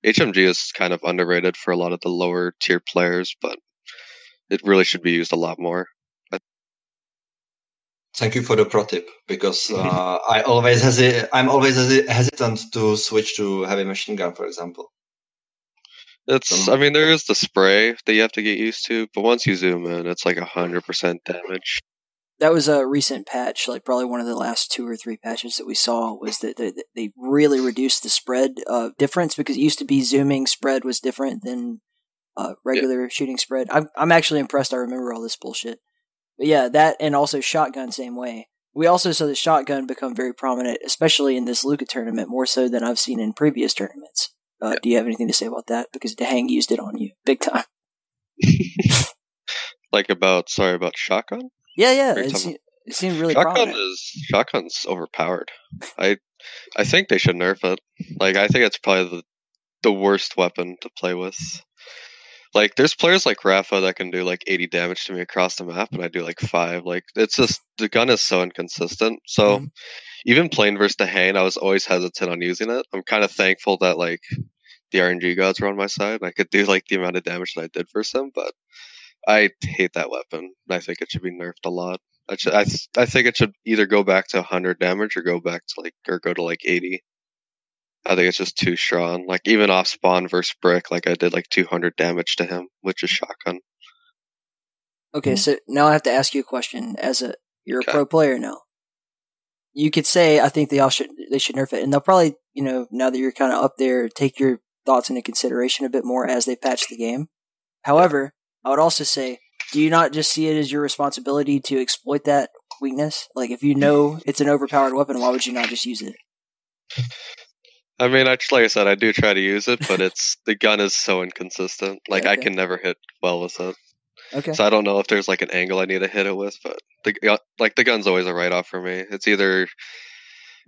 HMG is kind of underrated for a lot of the lower tier players, but it really should be used a lot more. Thank you for the pro tip because uh, I always hesi- I'm always hesitant to switch to heavy machine gun, for example. It's. I mean, there is the spray that you have to get used to, but once you zoom in, it's like hundred percent damage. That was a recent patch, like probably one of the last two or three patches that we saw. Was that they, they really reduced the spread uh, difference because it used to be zooming spread was different than uh, regular yeah. shooting spread. I'm I'm actually impressed. I remember all this bullshit. But yeah, that and also shotgun same way. We also saw the shotgun become very prominent, especially in this Lucca tournament, more so than I've seen in previous tournaments. Uh, yeah. Do you have anything to say about that? Because DaHanG used it on you big time. like about sorry about shotgun. Yeah, yeah. It, it seemed really shotgun prominent. is shotgun's overpowered. I I think they should nerf it. Like I think it's probably the the worst weapon to play with. Like there's players like Rapha that can do like 80 damage to me across the map, and I do like five. Like it's just the gun is so inconsistent. So mm-hmm. even playing versus DaHanG, I was always hesitant on using it. I'm kind of thankful that like the RNG gods were on my side. and I could do like the amount of damage that I did for some, but I hate that weapon. I think it should be nerfed a lot. I, should, I, I think it should either go back to 100 damage or go back to like or go to like 80. I think it's just too strong. Like even off spawn versus brick, like I did like 200 damage to him, which is shotgun. Okay, so now I have to ask you a question. As a you're okay. a pro player now, you could say I think they all should they should nerf it, and they'll probably you know now that you're kind of up there, take your thoughts into consideration a bit more as they patch the game. However, I would also say, do you not just see it as your responsibility to exploit that weakness? Like if you know it's an overpowered weapon, why would you not just use it? I mean, I, like I said, I do try to use it, but it's the gun is so inconsistent. Like okay. I can never hit well with it. Okay. So I don't know if there's like an angle I need to hit it with, but the like the gun's always a write off for me. It's either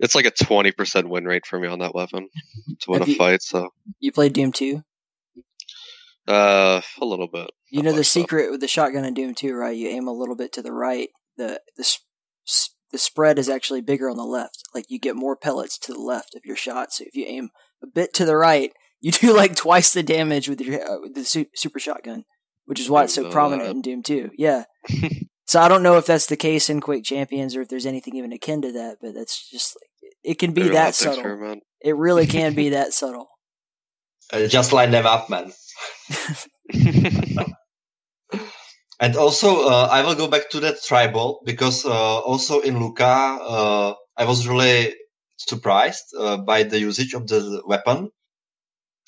it's like a twenty percent win rate for me on that weapon to win Have a you, fight. So you played Doom two? Uh, a little bit. You know the secret with the shotgun in Doom two, right? You aim a little bit to the right. The the the spread is actually bigger on the left. Like you get more pellets to the left of your shot. So if you aim a bit to the right, you do like twice the damage with your uh, with the su- super shotgun, which is why it's so prominent in Doom 2. Yeah. so I don't know if that's the case in Quake Champions or if there's anything even akin to that, but that's just like it can be that subtle. It really can be that subtle. Uh, just line them up, man. And also, uh, I will go back to that Tribolt because uh, also in Lucca, uh, I was really surprised uh, by the usage of the weapon.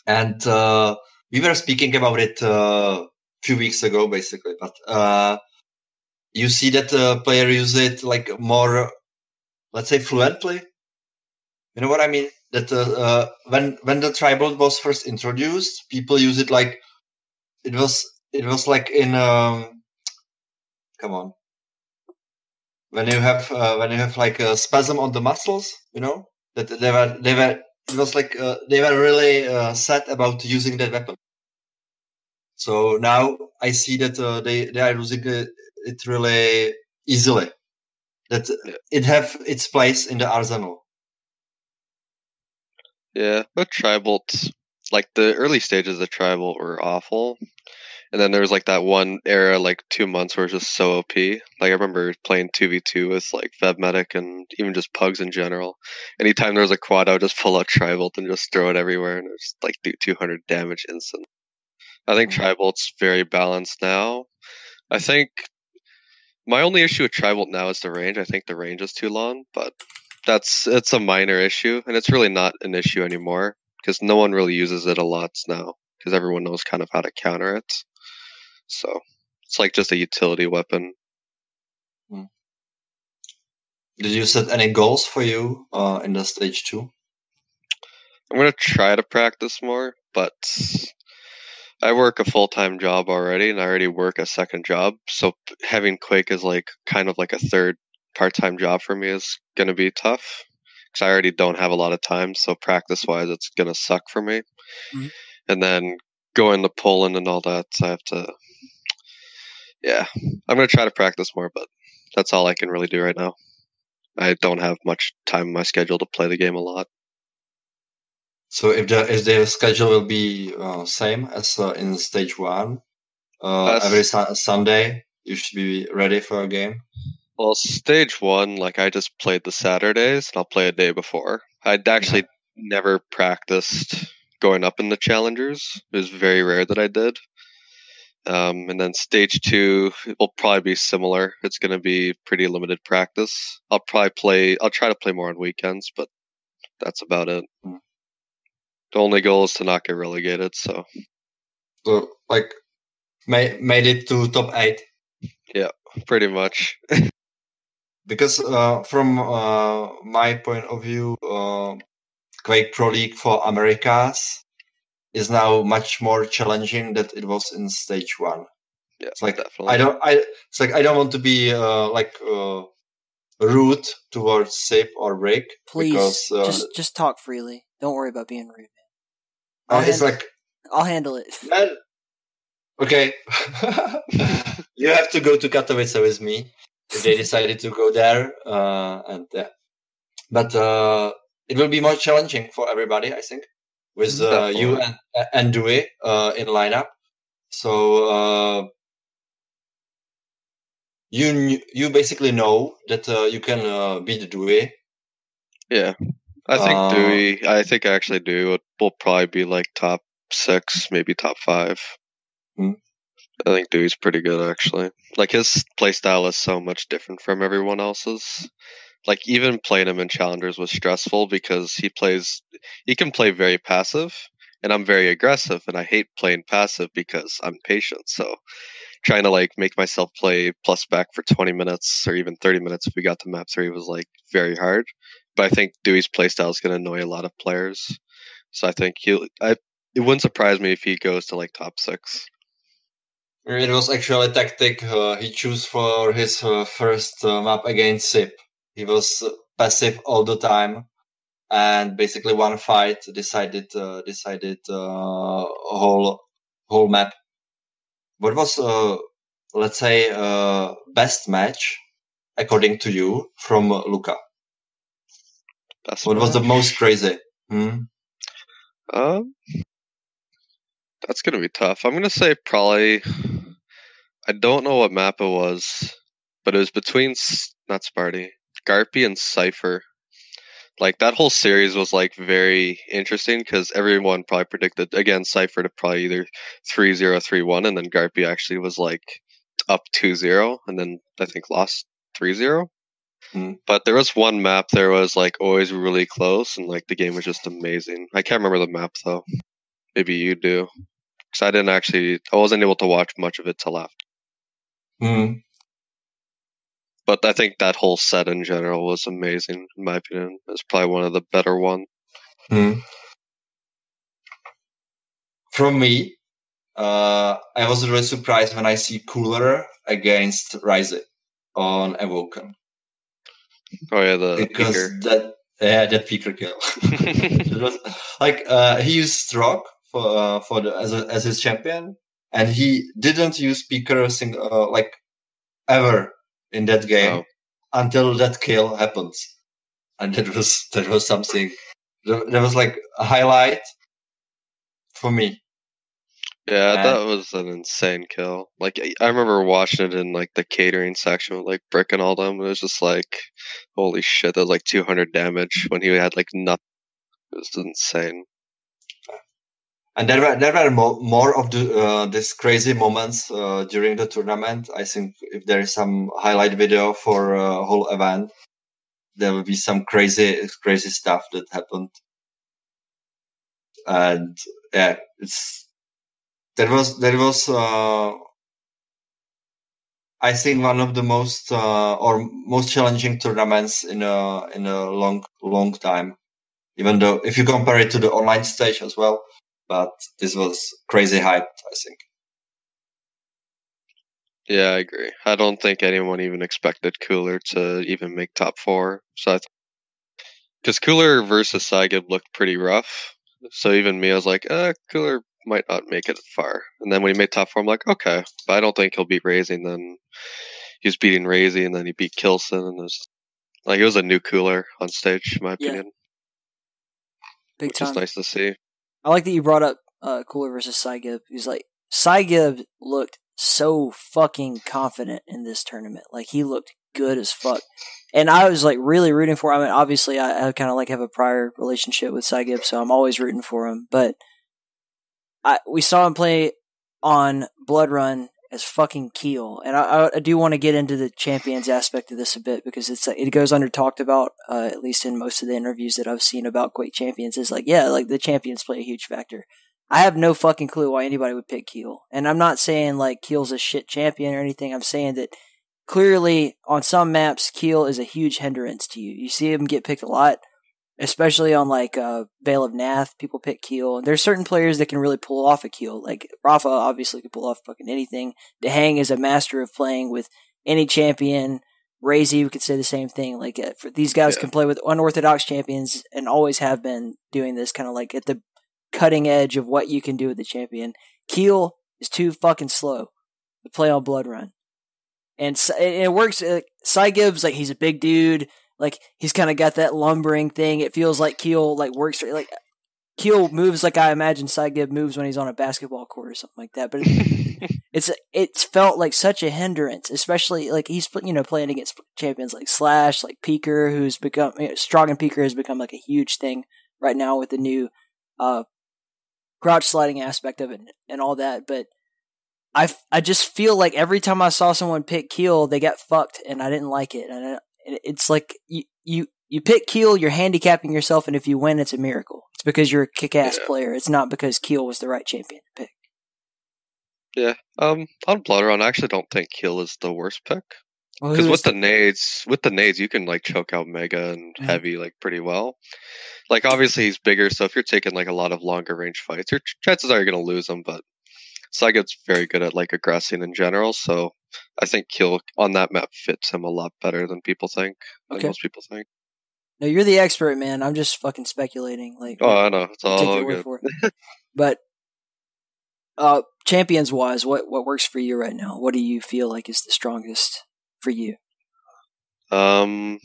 And uh, we were speaking about it a uh, few weeks ago, basically. But you see that the player use it like more, let's say, fluently. You know what I mean? That when when the Tribolt was first introduced, people use it like it was it was like in um, come on. When you have uh, when you have like a spasm on the muscles you know that they were they were it was like uh, they were really uh, sad about using that weapon. So now i see that uh, they they are using it, really easily. That it have its place in the arsenal. Yeah but Tribolt like the early stages of Tribolt were awful and then there was like that one era, like two months, where it was just so OP. Like I remember playing two v two with like Medic and even just pugs in general. Anytime there was a quad, I would just pull out Tribolt and just throw it everywhere, and it was like do two hundred damage instant. I think mm-hmm. Tribolt's very balanced now. I think my only issue with Tribolt now is the range. I think the range is too long, but that's it's a minor issue, and it's really not an issue anymore because no one really uses it a lot now because everyone knows kind of how to counter it. So it's like just a utility weapon. Hmm. Did you set any goals for you uh, in the stage two? I'm gonna try to practice more, but I work a full time job already, and I already work a second job. So having Quake as like kind of like a third part time job for me is gonna be tough because I already don't have a lot of time. So practice wise, it's gonna suck for me. Mm-hmm. And then going to Poland and all that, I have to yeah, I'm gonna try to practice more, but that's all I can really do right now. I don't have much time in my schedule to play the game a lot. So if the if the schedule will be uh, same as uh, in stage one, uh, every su- Sunday you should be ready for a game. Well, stage one, like I just played the Saturdays, and I'll play a day before. I'd actually yeah. never practiced going up in the challengers. It was very rare that I did. Um, and then stage two will probably be similar. It's going to be pretty limited practice. I'll probably play. I'll try to play more on weekends, but that's about it. The only goal is to not get relegated. So. So like made made it to top eight. Yeah, pretty much. because uh, from uh, my point of view, uh, Quake Pro League for Americas is now much more challenging than it was in stage one. Yeah, it's like definitely. I don't. I it's like I don't want to be uh, like uh, rude towards Sip or Break. Please, because, uh, just just talk freely. Don't worry about being rude. Uh, it's like I'll handle it. Man, okay, you have to go to Katowice with me if they decided to go there, uh, and yeah. But uh, it will be more challenging for everybody, I think, with uh, you and and Dewey uh, in lineup. So uh, you you basically know that uh, you can uh, beat Dewey. Yeah, I think uh, Dewey. I think I actually do. It will probably be like top six, maybe top five. Hmm. I think Dewey's pretty good actually. Like his playstyle is so much different from everyone else's. Like even playing him in challengers was stressful because he plays. He can play very passive, and I'm very aggressive, and I hate playing passive because I'm patient. So trying to like make myself play plus back for 20 minutes or even 30 minutes if we got to map three was like very hard. But I think Dewey's playstyle is going to annoy a lot of players. So I think he, I, it wouldn't surprise me if he goes to like top six. It was actually a tactic uh, he chose for his uh, first uh, map against Sip. He was passive all the time, and basically one fight decided uh, decided uh, whole whole map what was uh, let's say uh, best match according to you from Lucca? What was the most crazy? Hmm? Um, that's gonna be tough. I'm gonna say probably. I don't know what map it was, but it was between not Sparty, Garpy, and Cypher like that whole series was like very interesting because everyone probably predicted again Cypher to probably either 3-0, 3-1, and then Garpy actually was like up 2-0 and then I think lost 3-0. Mm. But there was one map there was like always really close and like the game was just amazing. I can't remember the map though. Maybe you do. Because I didn't actually, I wasn't able to watch much of it till after. Mm but I think that whole set in general was amazing. In my opinion, it's probably one of the better ones. Hmm. From me, uh, I was really surprised when I see Cooller against Rise on Awoken. Oh yeah, the because Peeker. that yeah that Peeker kill. was like uh, he used Strogg for uh, for the as a, as his champion, and he didn't use peaker sing, uh, like ever in that game oh. until that kill happens, and that was that was something. That was like a highlight for me. Yeah, and that was an insane kill. Like I remember watching it in like the catering section with like Brick and all them. It was just like, holy shit! That was like 200 damage when he had like nothing. It was insane and there were there were more, more of the uh, these crazy moments uh, during the tournament. I think if there is some highlight video for a uh, whole event, there will be some crazy crazy stuff that happened. And yeah, it's that was that was uh, I think one of the most uh, or most challenging tournaments in a in a long long time. Even though if you compare it to the online stage as well, but this was crazy hype, I think. Yeah, I agree. I don't think anyone even expected Cooller to even make top four. So, because Cooller versus Saigib looked pretty rough. So even me, I was like, uh, Cooller might not make it far. And then when he made top four, I'm like, okay, but I don't think he'll beat Raising. Then he was beating Raisy, and then he beat k1llsen, and there's like it was a new Cooller on stage, in my opinion. Yeah. Big which time. is nice to see. I like that you brought up uh, Cooller versus Saigib. He's like Saigib looked so fucking confident in this tournament. Like he looked good as fuck. And I was like really rooting for him. I mean, obviously, I, I kind of like have a prior relationship with Saigib, so I'm always rooting for him. But I we saw him play on Blood Run as fucking Keel, and I, I do want to get into the champions aspect of this a bit because it's it goes under talked about uh, at least in most of the interviews that I've seen about Quake champions. Is like yeah, like the champions play a huge factor. I have no fucking clue why anybody would pick Keel. And I'm not saying like Keel's a shit champion or anything. I'm saying that clearly on some maps, Keel is a huge hindrance to you. You see him get picked a lot, especially on like uh, Vale of Pnath. People pick Keel. There's certain players that can really pull off a Keel. Like Rapha obviously can pull off fucking anything. DaHanG is a master of playing with any champion. Raisy, we could say the same thing. Like uh, for these guys yeah. can play with unorthodox champions and always have been doing this kind of like at the cutting edge of what you can do with the champion. Keel is too fucking slow to play on Blood Run, and it works. Uh, Cy Gibbs like he's a big dude. Like he's kind of got that lumbering thing. It feels like Keel like works like Keel moves like I imagine Gibbs moves when he's on a basketball court or something like that. But it's it's felt like such a hindrance, especially like he's you know playing against champions like Slash, like Peeker, who's become you know, Strong and Peeker has become like a huge thing right now with the new uh, crouch sliding aspect of it and all that. But I I just feel like every time I saw someone pick Keel, they got fucked, and I didn't like it. And it's like you you you pick Keel, you're handicapping yourself, and if you win, it's a miracle. It's because you're a kick ass yeah. player. It's not because Keel was the right champion to pick. Yeah. Um, on Blood Run, I actually don't think Keel is the worst pick. Because well, with the, the nades, with the nades, you can like choke out Mega and mm-hmm. Heavy like pretty well. Like obviously he's bigger, so if you're taking like a lot of longer range fights, your chances are you're gonna lose him. But Saiget's very good at like aggressing in general, so I think Keel on that map fits him a lot better than people think. Okay. most people think. No, you're the expert, man. I'm just fucking speculating. Like, oh, I know it's all good. but uh, champions wise, what what works for you right now? What do you feel like is the strongest for you? Um,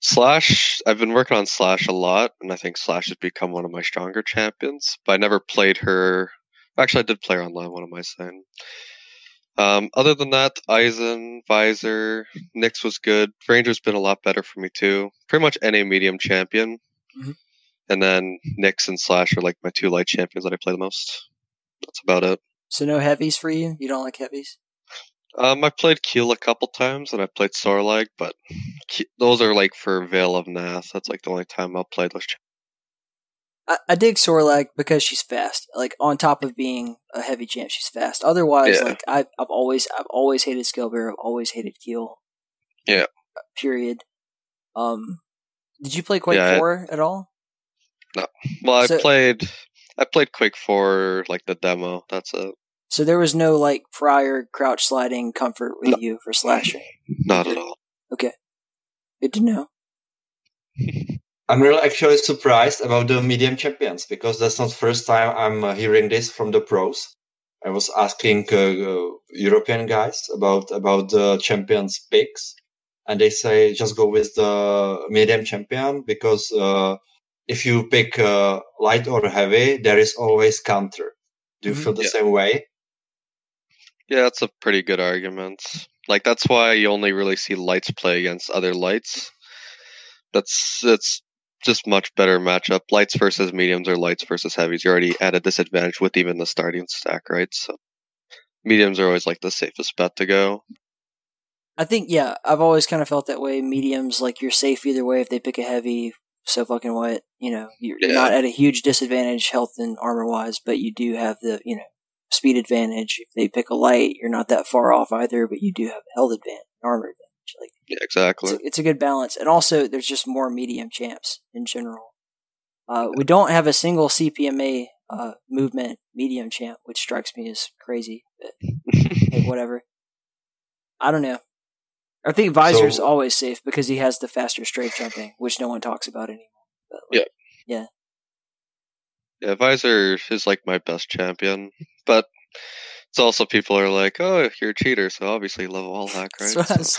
Slash. I've been working on Slash a lot, and I think Slash has become one of my stronger champions. But I never played her. Actually, I did play her online. What am I saying? Um, other than that, Eisen, Visor, Nyx was good. Ranger's been a lot better for me too. Pretty much any medium champion. Mm-hmm. And then Nyx and Slash are like my two light champions that I play the most. That's about it. So no heavies for you? You don't like heavies? Um, I played Keel a couple times, and I played Sorlag, but those are like for Vale of Pnath. That's like the only time I'll play those. I, I dig Sorlag because she's fast. Like on top of being a heavy champ, she's fast. Otherwise, yeah. like I've, I've always I've always hated Scalebearer. I've always hated Keel. Yeah. Period. Um, did you play Quake yeah, Four at all? No. Well, so, I played I played Quake Four like the demo. That's it. So there was no like prior crouch sliding comfort with no. you for slashing. Not at all. Okay, good to know. I'm really actually surprised about the medium champions because that's not the first time I'm uh, hearing this from the pros. I was asking uh, uh, European guys about about the champions picks, and they say just go with the medium champion because uh, if you pick uh, light or heavy, there is always counter. Do you mm-hmm. feel the yeah. same way? Yeah, that's a pretty good argument. Like that's why you only really see lights play against other lights. That's that's just much better matchup. Lights versus mediums or lights versus heavies. You're already at a disadvantage with even the starting stack, right? So mediums are always like the safest bet to go. I think yeah, I've always kind of felt that way. Mediums like you're safe either way if they pick a heavy. So fucking what you know, you're, yeah. not at a huge disadvantage health and armor wise, but you do have the you know speed advantage. If they pick a light, you're not that far off either, but you do have health advantage, armor advantage. Like yeah, exactly. It's a, it's a, good balance, and also there's just more medium champs in general. Uh, we don't have a single CPMA uh, movement medium champ, which strikes me as crazy. But hey, whatever. I don't know. I think Visor's so, always safe because he has the faster strafe jumping, which no one talks about anymore. But like, yeah. Yeah. Yeah, Visor is like my best champion, but it's also people are like, "Oh, you're a cheater, so obviously you love wall hack, right?" So. I, was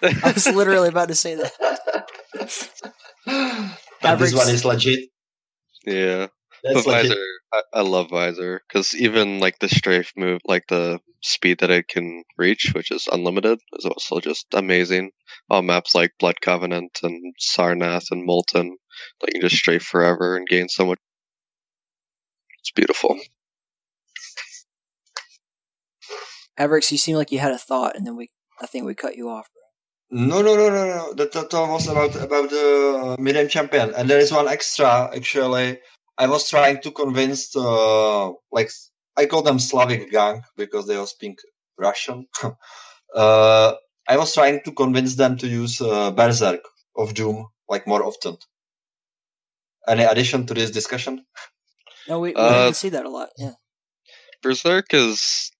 I, was literally about to say that. this one is legit. Yeah, That's but legit. Visor, I, I love Visor because even like the strafe move, like the speed that it can reach, which is unlimited, is also just amazing. On maps like Blood Covenant and Sarnath and Molten, like you can just strafe forever and gain so much it's beautiful. Averix, you seem like you had a thought, and then we, I think we cut you off. No, no, no, no, no. The thought was about about the medium champion, and there is one extra actually. I was trying to convince, uh, like, I call them Slavic gang because they all speak Russian. uh, I was trying to convince them to use uh, Berserk of Doom like more often. Any addition to this discussion? No, we, we uh, see that a lot. Yeah. Berserk is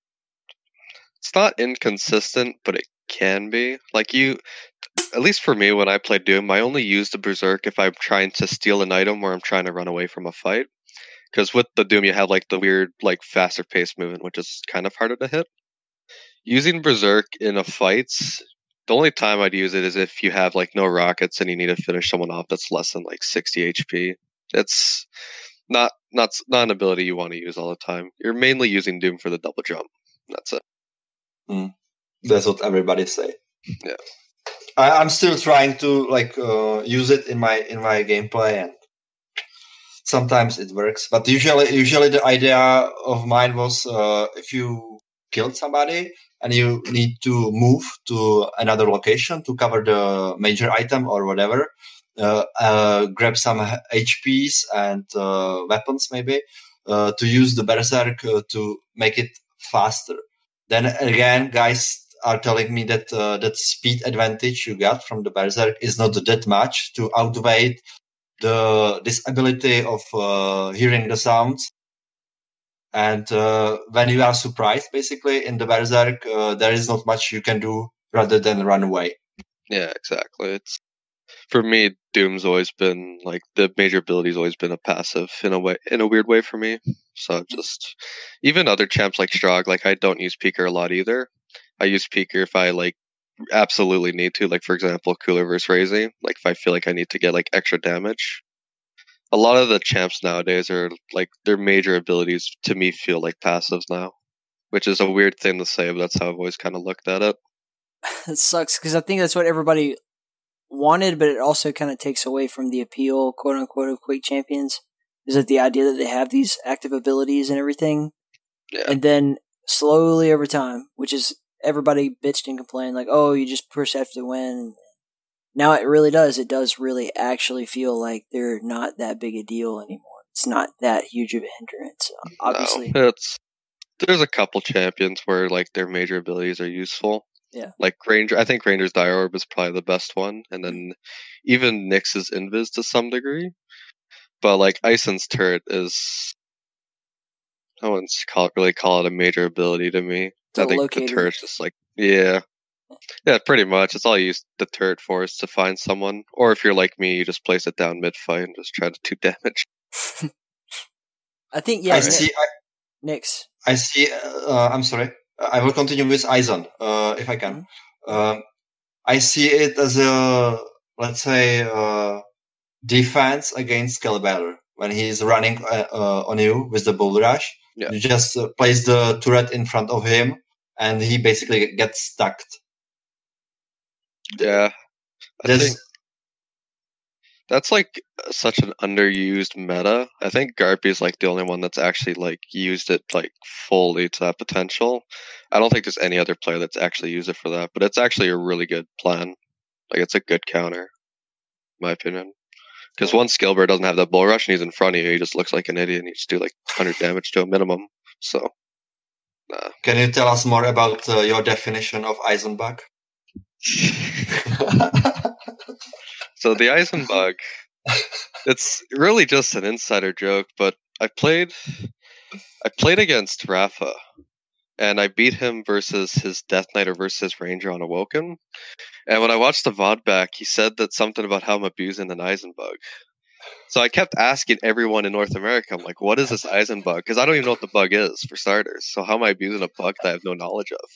it's not inconsistent, but it can be. Like you at least for me when I play Doom, I only use the Berserk if I'm trying to steal an item or I'm trying to run away from a fight. Because with the Doom you have like the weird, like faster pace movement, which is kind of harder to hit. Using Berserk in a fight, the only time I'd use it is if you have like no rockets and you need to finish someone off that's less than like 60 HP. It's not not not an ability you want to use all the time. You're mainly using Doom for the double jump. That's it. Mm. That's what everybody say. Yeah. I, am still trying to like uh, use it in my in my gameplay, and sometimes it works. But usually, usually the idea of mine was uh, if you killed somebody and you need to move to another location to cover the major item or whatever, uh, uh, grab some HPs and uh, weapons maybe uh, to use the berserk uh, to make it faster. Then again, guys are telling me that uh, that speed advantage you got from the berserk is not that much to outweigh the this ability of uh, hearing the sounds. And uh, when you are surprised basically in the berserk uh, there is not much you can do rather than run away. Yeah exactly. It's for me doom's always been like the major ability's always been a passive in a way in a weird way for me so mm-hmm. just even other champs like strahd like i don't use peeker a lot either I use Peeker if I like absolutely need to. Like for example, Cooller versus Raisy. Like if I feel like I need to get like extra damage. A lot of the champs nowadays are like their major abilities to me feel like passives now, which is a weird thing to say, but that's how I've always kind of looked at it. it sucks because I think that's what everybody wanted, but it also kind of takes away from the appeal, quote unquote, of Quake champions. Is that the idea that they have these active abilities and everything, yeah. and then slowly over time, which is everybody bitched and complained like, "Oh, you just push F to win." Now it really does. It does really actually feel like they're not that big a deal anymore. It's not that huge of a hindrance. Obviously, no, it's there's a couple champions where like their major abilities are useful. Yeah, like Ranger. I think Ranger's Dire Orb is probably the best one, and then even Nyx's Invis to some degree. But like Eisen's turret is I wouldn't call it, really call it a major ability to me. I think locator. the turret's just like yeah, yeah, pretty much. It's all you use the turret for is to find someone, or if you're like me, you just place it down mid fight and just try to do damage. I think yeah. I see. I, Nyx. I see. Uh, I'm sorry. I will continue with Eisen, uh, if I can. Uh, I see it as a let's say uh, defense against Scalebearer when he's running uh, uh, on you with the bull rush. Yeah. You just place the turret in front of him and he basically gets stuck. Yeah, I think that's like such an underused meta. I think Garpy is like the only one that's actually like used it like fully to that potential. I don't think there's any other player that's actually used it for that, but it's actually a really good plan. Like it's a good counter, my opinion. Because once Scalebearer doesn't have that bull rush and he's in front of you, he just looks like an idiot and you just do like 100 damage to a minimum. So can you tell us more about uh, your definition of Eisenbug? so the Eisenbug, it's really just an insider joke, but I played, I played against Rapha, and I beat him versus his Death Knight or versus Ranger on Awoken. And when I watched the VOD back, he said that something about how I'm abusing an Eisenbug. So I kept asking everyone in North America, I'm like, what is this Eisenbug? Because I don't even know what the bug is, for starters. So how am I abusing a bug that I have no knowledge of?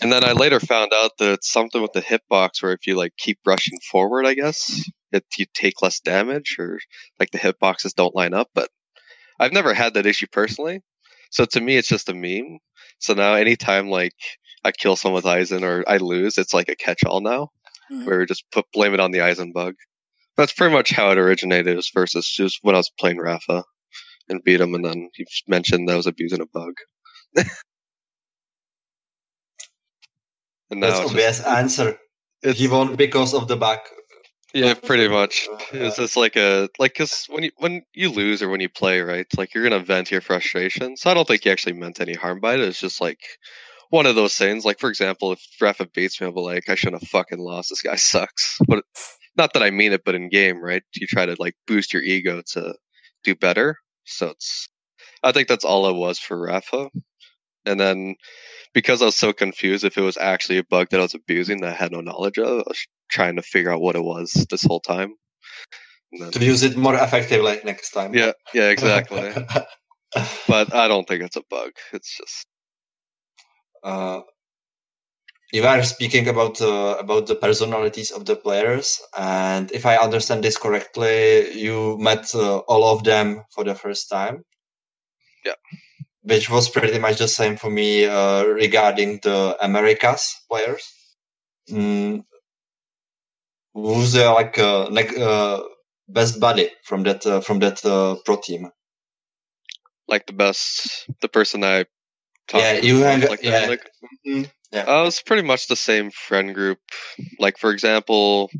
And then I later found out that it's something with the hitbox where if you like keep rushing forward, I guess, it you take less damage or like the hitboxes don't line up. But I've never had that issue personally. So to me it's just a meme. So now anytime like I kill someone with Eisen or I lose, it's like a catch all now. Mm-hmm. Where we just put blame it on the Eisen bug. That's pretty much how it originated. Was versus just when I was playing Rapha and beat him, and then he mentioned that I was abusing a bug. and That's obvious just, answer. He won because of the back. Yeah, pretty much. It's just like a like because when you when you lose or when you play, right? Like you're gonna vent your frustration. So I don't think he actually meant any harm by it. It's just like one of those things. Like for example, if Rapha beats me, I'll be like, I shouldn't have fucking lost. This guy sucks. But not that I mean it, but in game, right? You try to like boost your ego to do better. So it's I think that's all it was for Rapha. And then because I was so confused if it was actually a bug that I was abusing that I had no knowledge of, I was trying to figure out what it was this whole time. Then, to use it more effectively next time. Yeah, yeah, exactly. but I don't think it's a bug. It's just. Uh, you are speaking about uh, about the personalities of the players, and if I understand this correctly, you met uh, all of them for the first time. Yeah which was pretty much the same for me uh, regarding the Americas players. Mm, who's uh, like uh, like uh, best buddy from that uh, from that uh, pro team? Like the best, the person I yeah, you hang, like yeah. Like, mm-hmm. yeah. Uh, it's pretty much the same friend group. Like for example,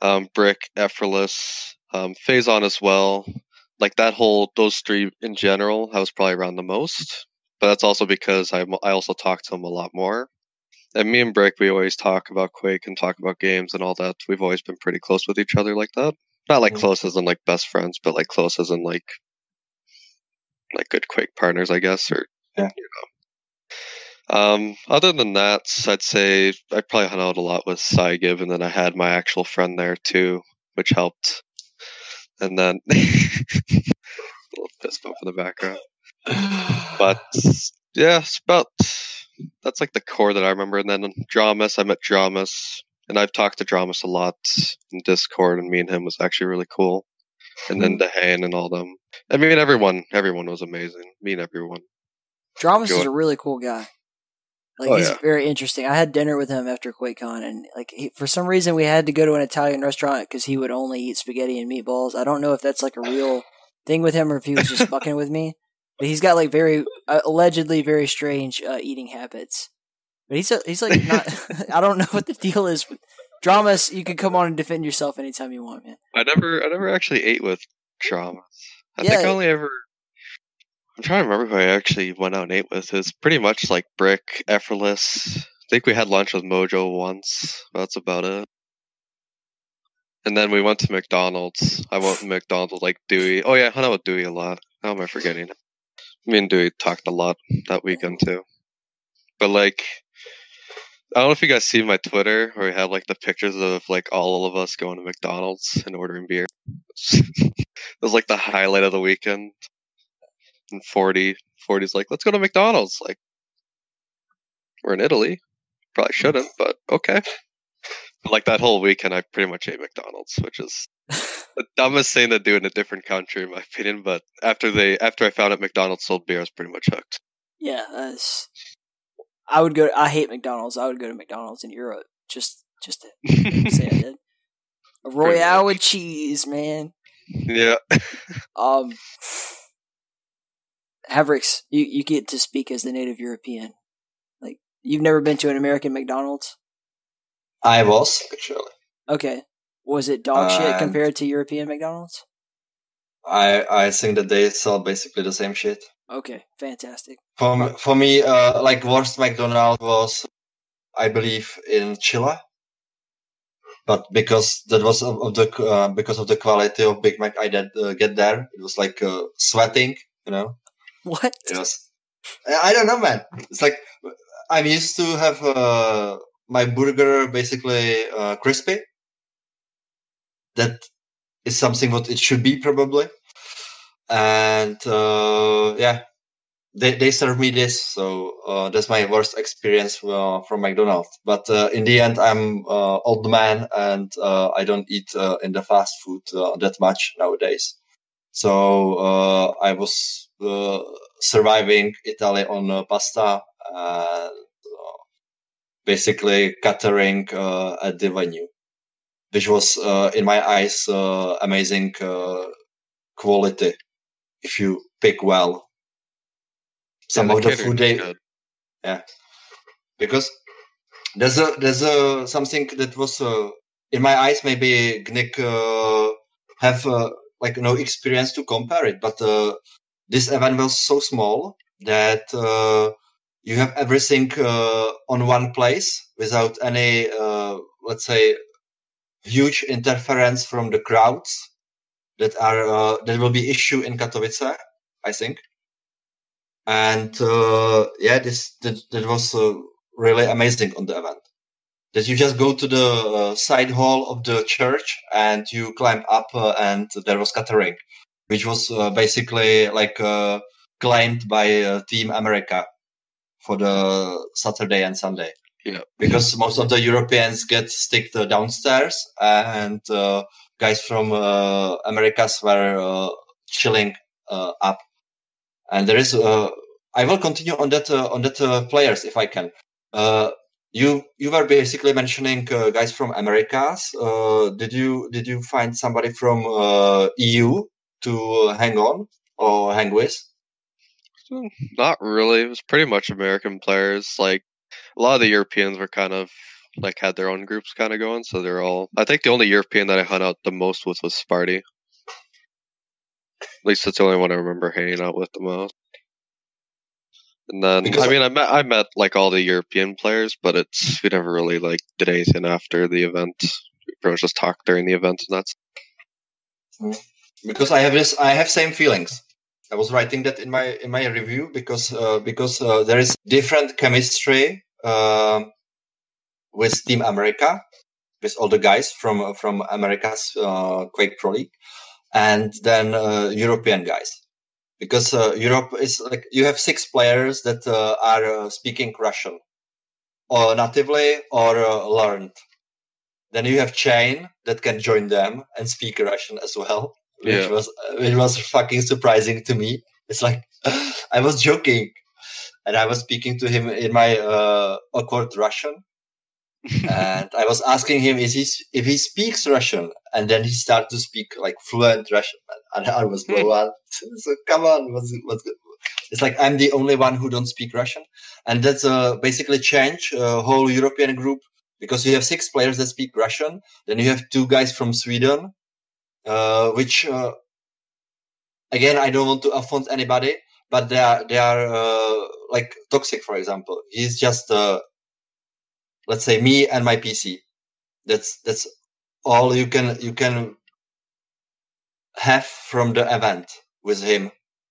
um, Brick, Effortless, um, Phazon as well like that whole those three in general, I was probably around the most. But that's also because I I also talk to them a lot more. And me and Brick, we always talk about Quake and talk about games and all that. We've always been pretty close with each other like that. Not like mm-hmm. close as in like best friends, but like close as in like like good Quake partners, I guess, or yeah. you know. Um, other than that, I'd say I probably hung out a lot with Saigib, and then I had my actual friend there too, which helped and then a little fist bump in the background. But yeah, it's about that's like the core that I remember. And then Dramas, I met Dramas, and I've talked to Dramas a lot in Discord, and me and him was actually really cool. And then hmm. DaHanG and all them. I mean, everyone, everyone was amazing. Me and everyone. Dramas is a really cool guy. Like oh, he's yeah. very interesting. I had dinner with him after QuakeCon, and like he, for some reason we had to go to an Italian restaurant because he would only eat spaghetti and meatballs. I don't know if that's like a real thing with him or if he was just fucking with me. But he's got like very uh, allegedly very strange uh, eating habits. But he's a, he's like not. I don't know what the deal is. With, dramas, you can come on and defend yourself anytime you want, man. I never I never actually ate with dramas. I yeah, think I only ever I'm trying to remember who I actually went out and ate with. It's pretty much like Brick, Effortless. I think we had lunch with Mojo once. That's about it. And then we went to McDonald's. I went to McDonald's like Dewey. Oh yeah, I hung out with Dewey a lot. How am I forgetting? Me and Dewey talked a lot that weekend too. But like, I don't know if you guys see my Twitter where we have like the pictures of like all of us going to McDonald's and ordering beer. it was like the highlight of the weekend and 40 40's like let's go to mcdonald's like we're in italy. Probably shouldn't but okay. But like that whole weekend i pretty much ate mcdonald's which is the dumbest thing to do in a different country in my opinion but after they after i found out mcdonald's sold beer i was pretty much hooked. Yeah that's i would go i hate mcdonald's. I would go to mcdonald's in europe just just to say i did. A royale with cheese man. Yeah. Um Havrix, you, you get to speak as the native European. Like, you've never been to an American McDonald's? I was, actually. Okay. Was it dog shit compared to European McDonald's? I I think that they sell basically the same shit. Okay, fantastic. For me, for me, uh, like worst McDonald's was, I believe, in Chile. But because that was of, of the uh, because of the quality of Big Mac I did uh, get there, it was like uh, sweating, you know. What? Yes. I don't know, man. It's like I'm used to have uh, my burger basically uh, crispy. That is something what it should be probably. And uh, yeah, they they serve me this, so uh, that's my worst experience uh, from McDonald's. But uh, in the end, I'm old man and I don't eat in the fast food that much nowadays. So I was uh, surviving Italy on uh, pasta uh, basically catering at the venue, which was in my eyes amazing quality if you pick well. Some of the food they, yeah, because there's a there's a something that was uh, in my eyes, maybe Gnick uh, have uh, like no experience to compare it, but uh, this event was so small that uh, you have everything uh, on one place without any, uh, let's say, huge interference from the crowds that are that will be issue in Katowice, I think. And yeah, this that, that was really amazing on the event that you just go to the uh, side hall of the church and you climb up uh, and there was catering which was uh, basically like uh, claimed by uh, team america for the saturday and sunday. Yeah. Because most of the europeans get stick downstairs and uh, guys from americas were chilling up. And there is i will continue on that on that players if i can. You you were basically mentioning uh, guys from Americas. Uh, did you did you find somebody from uh, EU to hang on or hang with? Not really. It was pretty much American players. Like a lot of the Europeans were kind of like had their own groups kind of going, so they're all. I think the only European that I hung out the most with was Sparty. At least that's the only one I remember hanging out with the most. And then because I mean I met I met like all the European players, but it's we never really like did anything after the event. We pretty much just talked during the event and that's mm. Because I have this I have same feelings. I was writing that in my in my review because uh, because uh, there is different chemistry uh, with Team America with all the guys from from America's uh, Quake Pro League and then uh, European guys because uh, Europe is like you have six players that uh, are uh, speaking Russian, or natively or uh, learned. Then you have Chain that can join them and speak Russian as well, which yeah. was which was fucking surprising to me. It's like I was joking, and I was speaking to him in my uh, awkward Russian, and I was asking him is he if he speaks Russian, and then he started to speak like fluent Russian, and I was blown hmm. out. so come on, what's what's good? It's like I'm the only one who don't speak Russian, and that's uh, basically change a uh, whole European group because you have six players that speak Russian, then you have two guys from Sweden, uh, which uh, again I don't want to offend anybody, but they are they are uh, like toxic. For example, he's just uh, let's say me and my PC. That's that's all you can you can have from the event with him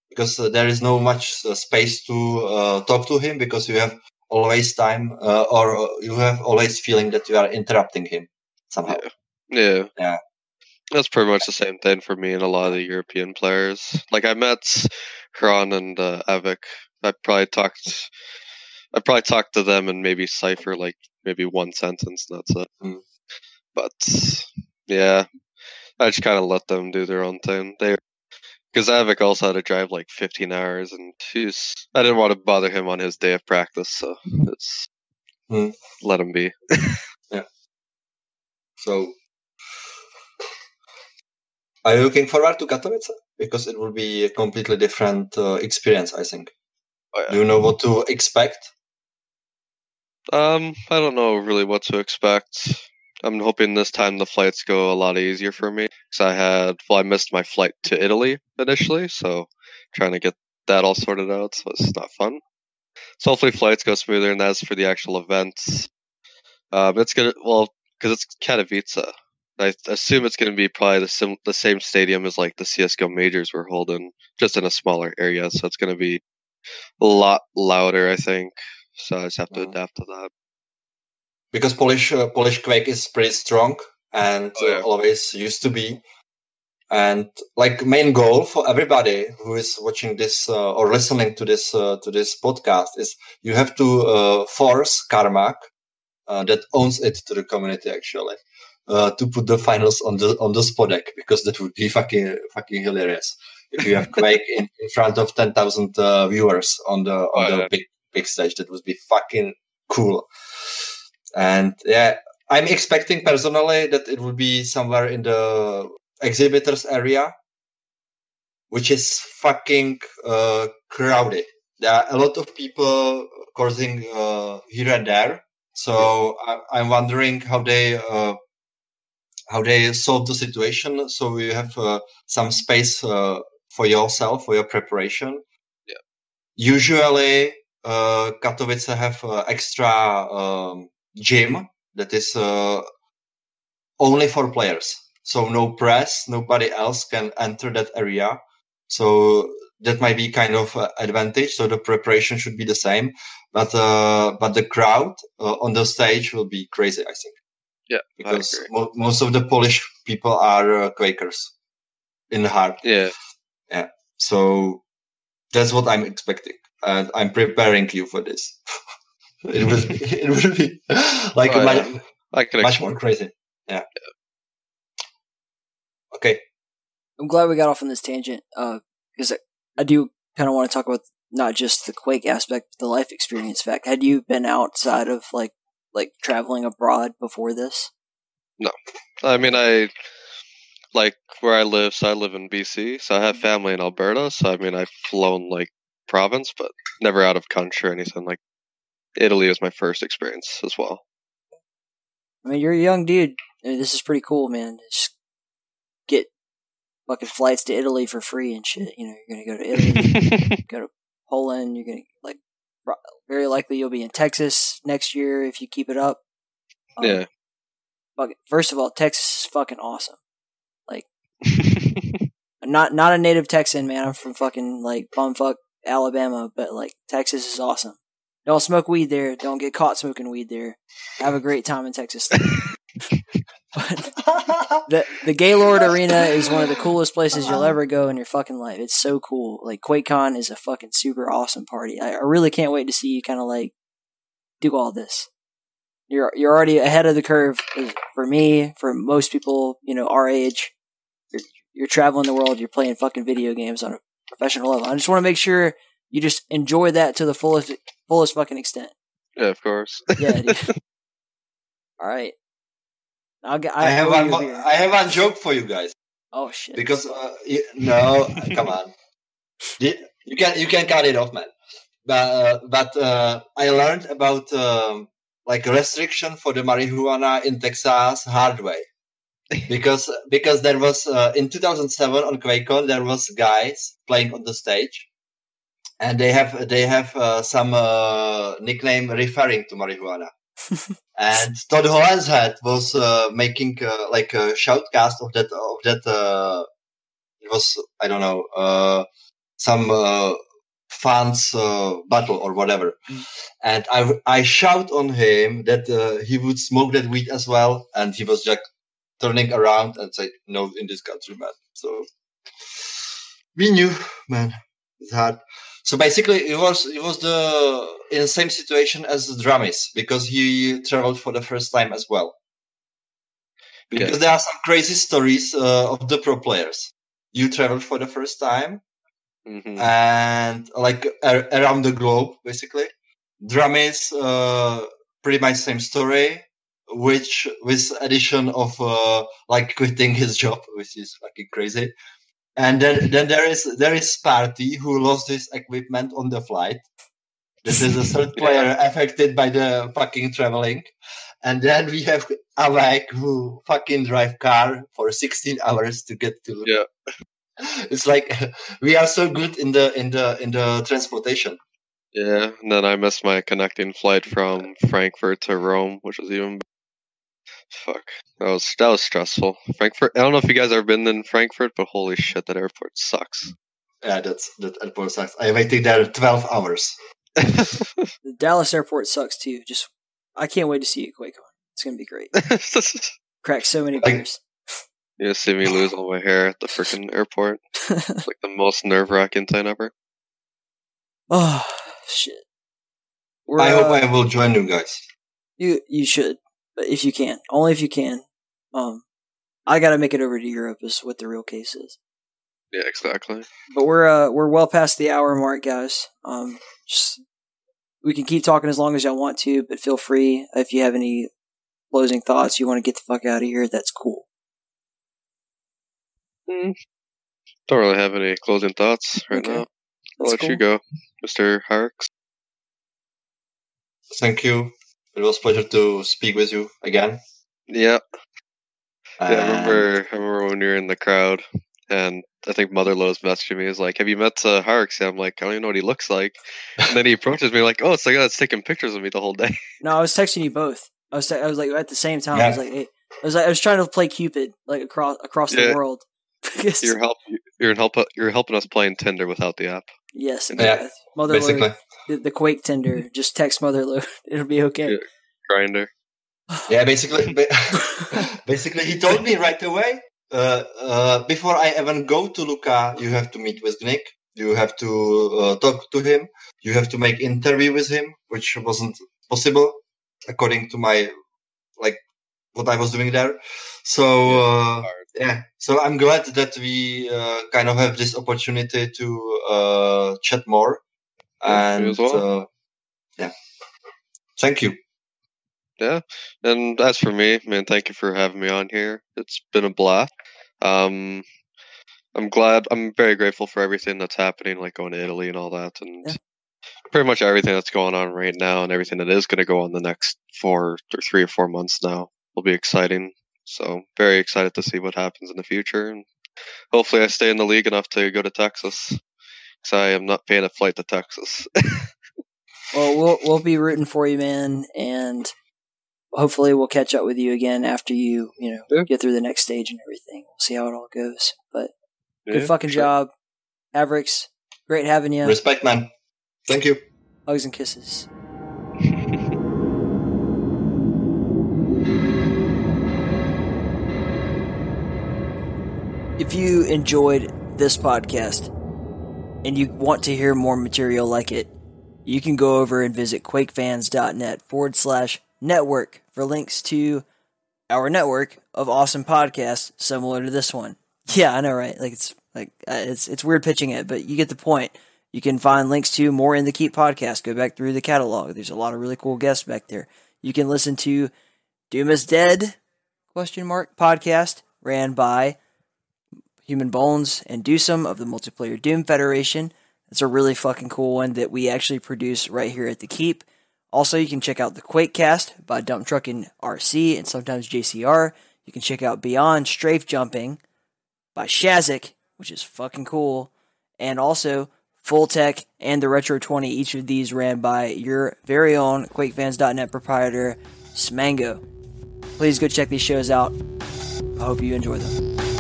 because uh, there is no much uh, space to uh, talk to him because you have always time uh, or uh, you have always feeling that you are interrupting him somehow. Yeah. yeah. Yeah. That's pretty much the same thing for me and a lot of the European players. Like I met Hran and uh, Avik. I probably talked I probably talked to them and maybe Cypher like maybe one sentence and that's it. Mm. But yeah, I just kind of let them do their own thing. They because Avik also had to drive like 15 hours, and he's I didn't want to bother him on his day of practice, so it's mm. let him be. yeah. So, are you looking forward to Katowice? Because it will be a completely different uh, experience, I think. Oh, yeah. Do you know what to expect? Um, I don't know really what to expect. I'm hoping this time the flights go a lot easier for me because I had well, I missed my flight to Italy initially, so trying to get that all sorted out. So it's not fun. So hopefully flights go smoother, and that's for the actual events. Um, it's gonna well because it's Katowice. I assume it's going to be probably the sim- the same stadium as like the CS:GO majors we're holding, just in a smaller area. So it's going to be a lot louder, I think. So I just have to mm. adapt to that. Because Polish uh, Polish Quake is pretty strong and oh, yeah. uh, always used to be. And like main goal for everybody who is watching this uh, or listening to this uh, to this podcast is you have to uh, force Carmack uh, that owns it to the community actually to put the finals on the on the spodek because that would be fucking fucking hilarious if you have Quake in, in front of ten thousand viewers on the on oh, the yeah. big big stage. That would be fucking cool. And yeah, I'm expecting personally that it would be somewhere in the exhibitors area, which is fucking uh, crowded. There are a lot of people coursing uh, here and there. So I, am wondering how they uh, how they solve the situation. So you have uh, some space uh, for yourself for your preparation. Yeah. Usually, uh, Katowice have uh, extra um, gym that is uh, only for players. So no press, nobody else can enter that area. So that might be kind of uh, advantage. So the preparation should be the same, but uh, but the crowd uh, on the stage will be crazy. I think. Yeah, because mo- most of the Polish people are uh, Quakers in the heart. Yeah, yeah. So that's what I'm expecting, and I'm preparing you for this. it will it will be like oh, much, yeah. much more crazy. Yeah. yeah. Okay. I'm glad we got off on this tangent uh, because I, I do kind of want to talk about not just the Quake aspect, but the life experience fact. Had you been outside of like like traveling abroad before this? No, I mean I like where I live. So I live in BC, so I have mm-hmm. family in Alberta. So I mean I've flown like province, but never out of country or anything. Like Italy was my first experience as well. I mean, you're a young dude. I mean, this is pretty cool, man. Just get fucking flights to Italy for free and shit. You know, you're gonna go to Italy, go to Poland. You're gonna like very likely you'll be in Texas next year if you keep it up. Um, yeah. First of all, Texas is fucking awesome. Like, I'm not not a native Texan, man. I'm from fucking like bumfuck Alabama, but like Texas is awesome. Don't smoke weed there. Don't get caught smoking weed there. Have a great time in Texas. the the Gaylord Arena is one of the coolest places you'll ever go in your fucking life. It's so cool. Like QuakeCon is a fucking super awesome party. I, I really can't wait to see you kind of like do all this. You're you're already ahead of the curve for me, for most people, you know, our age. You're, you're traveling the world. You're playing fucking video games on a professional level. I just want to make sure you just enjoy that to the fullest fullest fucking extent. Yeah, of course. yeah. All right. I'll get, I, I have one. I have one joke for you guys. Oh shit! Because uh, you, no, come on, you, can you can cut it off, man. But uh, but uh, I learned about um, like restriction for the marijuana in Texas hard way. because because there was uh, in 2007 on QuakeCon there was guys playing on the stage, and they have they have uh, some uh, nickname referring to marijuana and Todd Hollenshead was uh, making uh, like a shoutcast of that of that. Uh, it was I don't know uh, some uh, fans uh, battle or whatever, mm. and I I shout on him that he would smoke that weed as well, and he was just turning around and say no in this country, man. So we knew, man. It's hard. So basically, it was it was the in the same situation as Dramis because he traveled for the first time as well. Because there are some crazy stories uh, of the pro players. You traveled for the first time, mm-hmm. and like a- around the globe, basically. Dramis, uh, pretty much same story, which with addition of uh, like quitting his job, which is fucking crazy. And then, then there is there is Sparty who lost his equipment on the flight. This is a third player affected by the fucking traveling. And then we have Avek who fucking drive car for 16 hours to get to. Yeah. It's like we are so good in the in the in the transportation. Yeah, and then I missed my connecting flight from Frankfurt to Rome, which was even Fuck, that was that was stressful. Frankfurt. I don't know if you guys ever been in Frankfurt, but holy shit, that airport sucks. Yeah, that's that airport sucks. I waited there twelve hours. the Dallas airport sucks too. Just I can't wait to see you at QuakeCon. It's gonna be great. Crack so many beers. You see me lose all my hair at the freaking airport. it's like the most nerve wracking thing ever. Oh shit! We're, I hope uh, I will join you guys. You you should but if you can, only if you can. Um, I got to make it over to Europe is what the real case is. Yeah, exactly. But we're uh, we're well past the hour mark, guys. Um, just, we can keep talking as long as y'all want to, but feel free if you have any closing thoughts. You want to get the fuck out of here. That's cool. Mm, don't really have any closing thoughts right okay. now. I'll That's let cool. you go, Mister Harks. Thank you it was a pleasure to speak with you again. Yeah. Yeah, I remember. I remember when you were in the crowd, and I think Mother was messaging me. Is like, "Have you met uh, Harix?" I'm like, "I don't even know what he looks like." And then he approaches me like, "Oh, it's the guy that's taking pictures of me the whole day." No, I was texting you both. I was, te- I was like at the same time. Yeah. I was like, hey, I was like, I was trying to play Cupid like across across yeah. the world. you're help. You're help. You're helping us playing Tinder without the app. Yes, yeah, Mother basically. the, the, Quake Tinder. Just text Motherlode. It'll be okay. Yeah. Grinder. yeah, basically, basically, he told me right away. Uh, uh, before I even go to Lucca, you have to meet with Nick. You have to uh, talk to him. You have to make interview with him, which wasn't possible according to my like what I was doing there. So uh, yeah, so I'm glad that we uh, kind of have this opportunity to uh, chat more. Yeah, and well. Uh, yeah, thank you. Yeah, and as for me, man, thank you for having me on here. It's been a blast. Um, I'm glad. I'm very grateful for everything that's happening, like going to Italy and all that, and yeah. pretty much everything that's going on right now, and everything that is going to go on the next four or three or four months now will be exciting. So very excited to see what happens in the future, and hopefully I stay in the league enough to go to Texas, because I am not paying a flight to Texas. well, we'll we'll be rooting for you, man, and hopefully we'll catch up with you again after you you know yeah. get through the next stage and everything. We'll see how it all goes. But yeah, good fucking sure. job, Avrix. Great having you. Respect, man. Thank you. Hugs and kisses. If you enjoyed this podcast and you want to hear more material like it, you can go over and visit quakefans.net forward slash network for links to our network of awesome podcasts similar to this one. Yeah, I know, right? Like it's like uh, it's it's weird pitching it, but you get the point. You can find links to more in the Keep podcast. Go back through the catalog. There's a lot of really cool guests back there. You can listen to Doom is Dead question mark podcast ran by Human Bones, and Dewsum of the Multiplayer Doom Federation. It's a really fucking cool one that we actually produce right here at the Keep. Also, you can check out the Quakecast by Dump Truck and RC and sometimes JCR. You can check out Beyond Strafe Jumping by Shazik, which is fucking cool. And also Full Tech and the Retro 20, each of these ran by your very own QuakeFans.net proprietor, Smango. Please go check these shows out. I hope you enjoy them.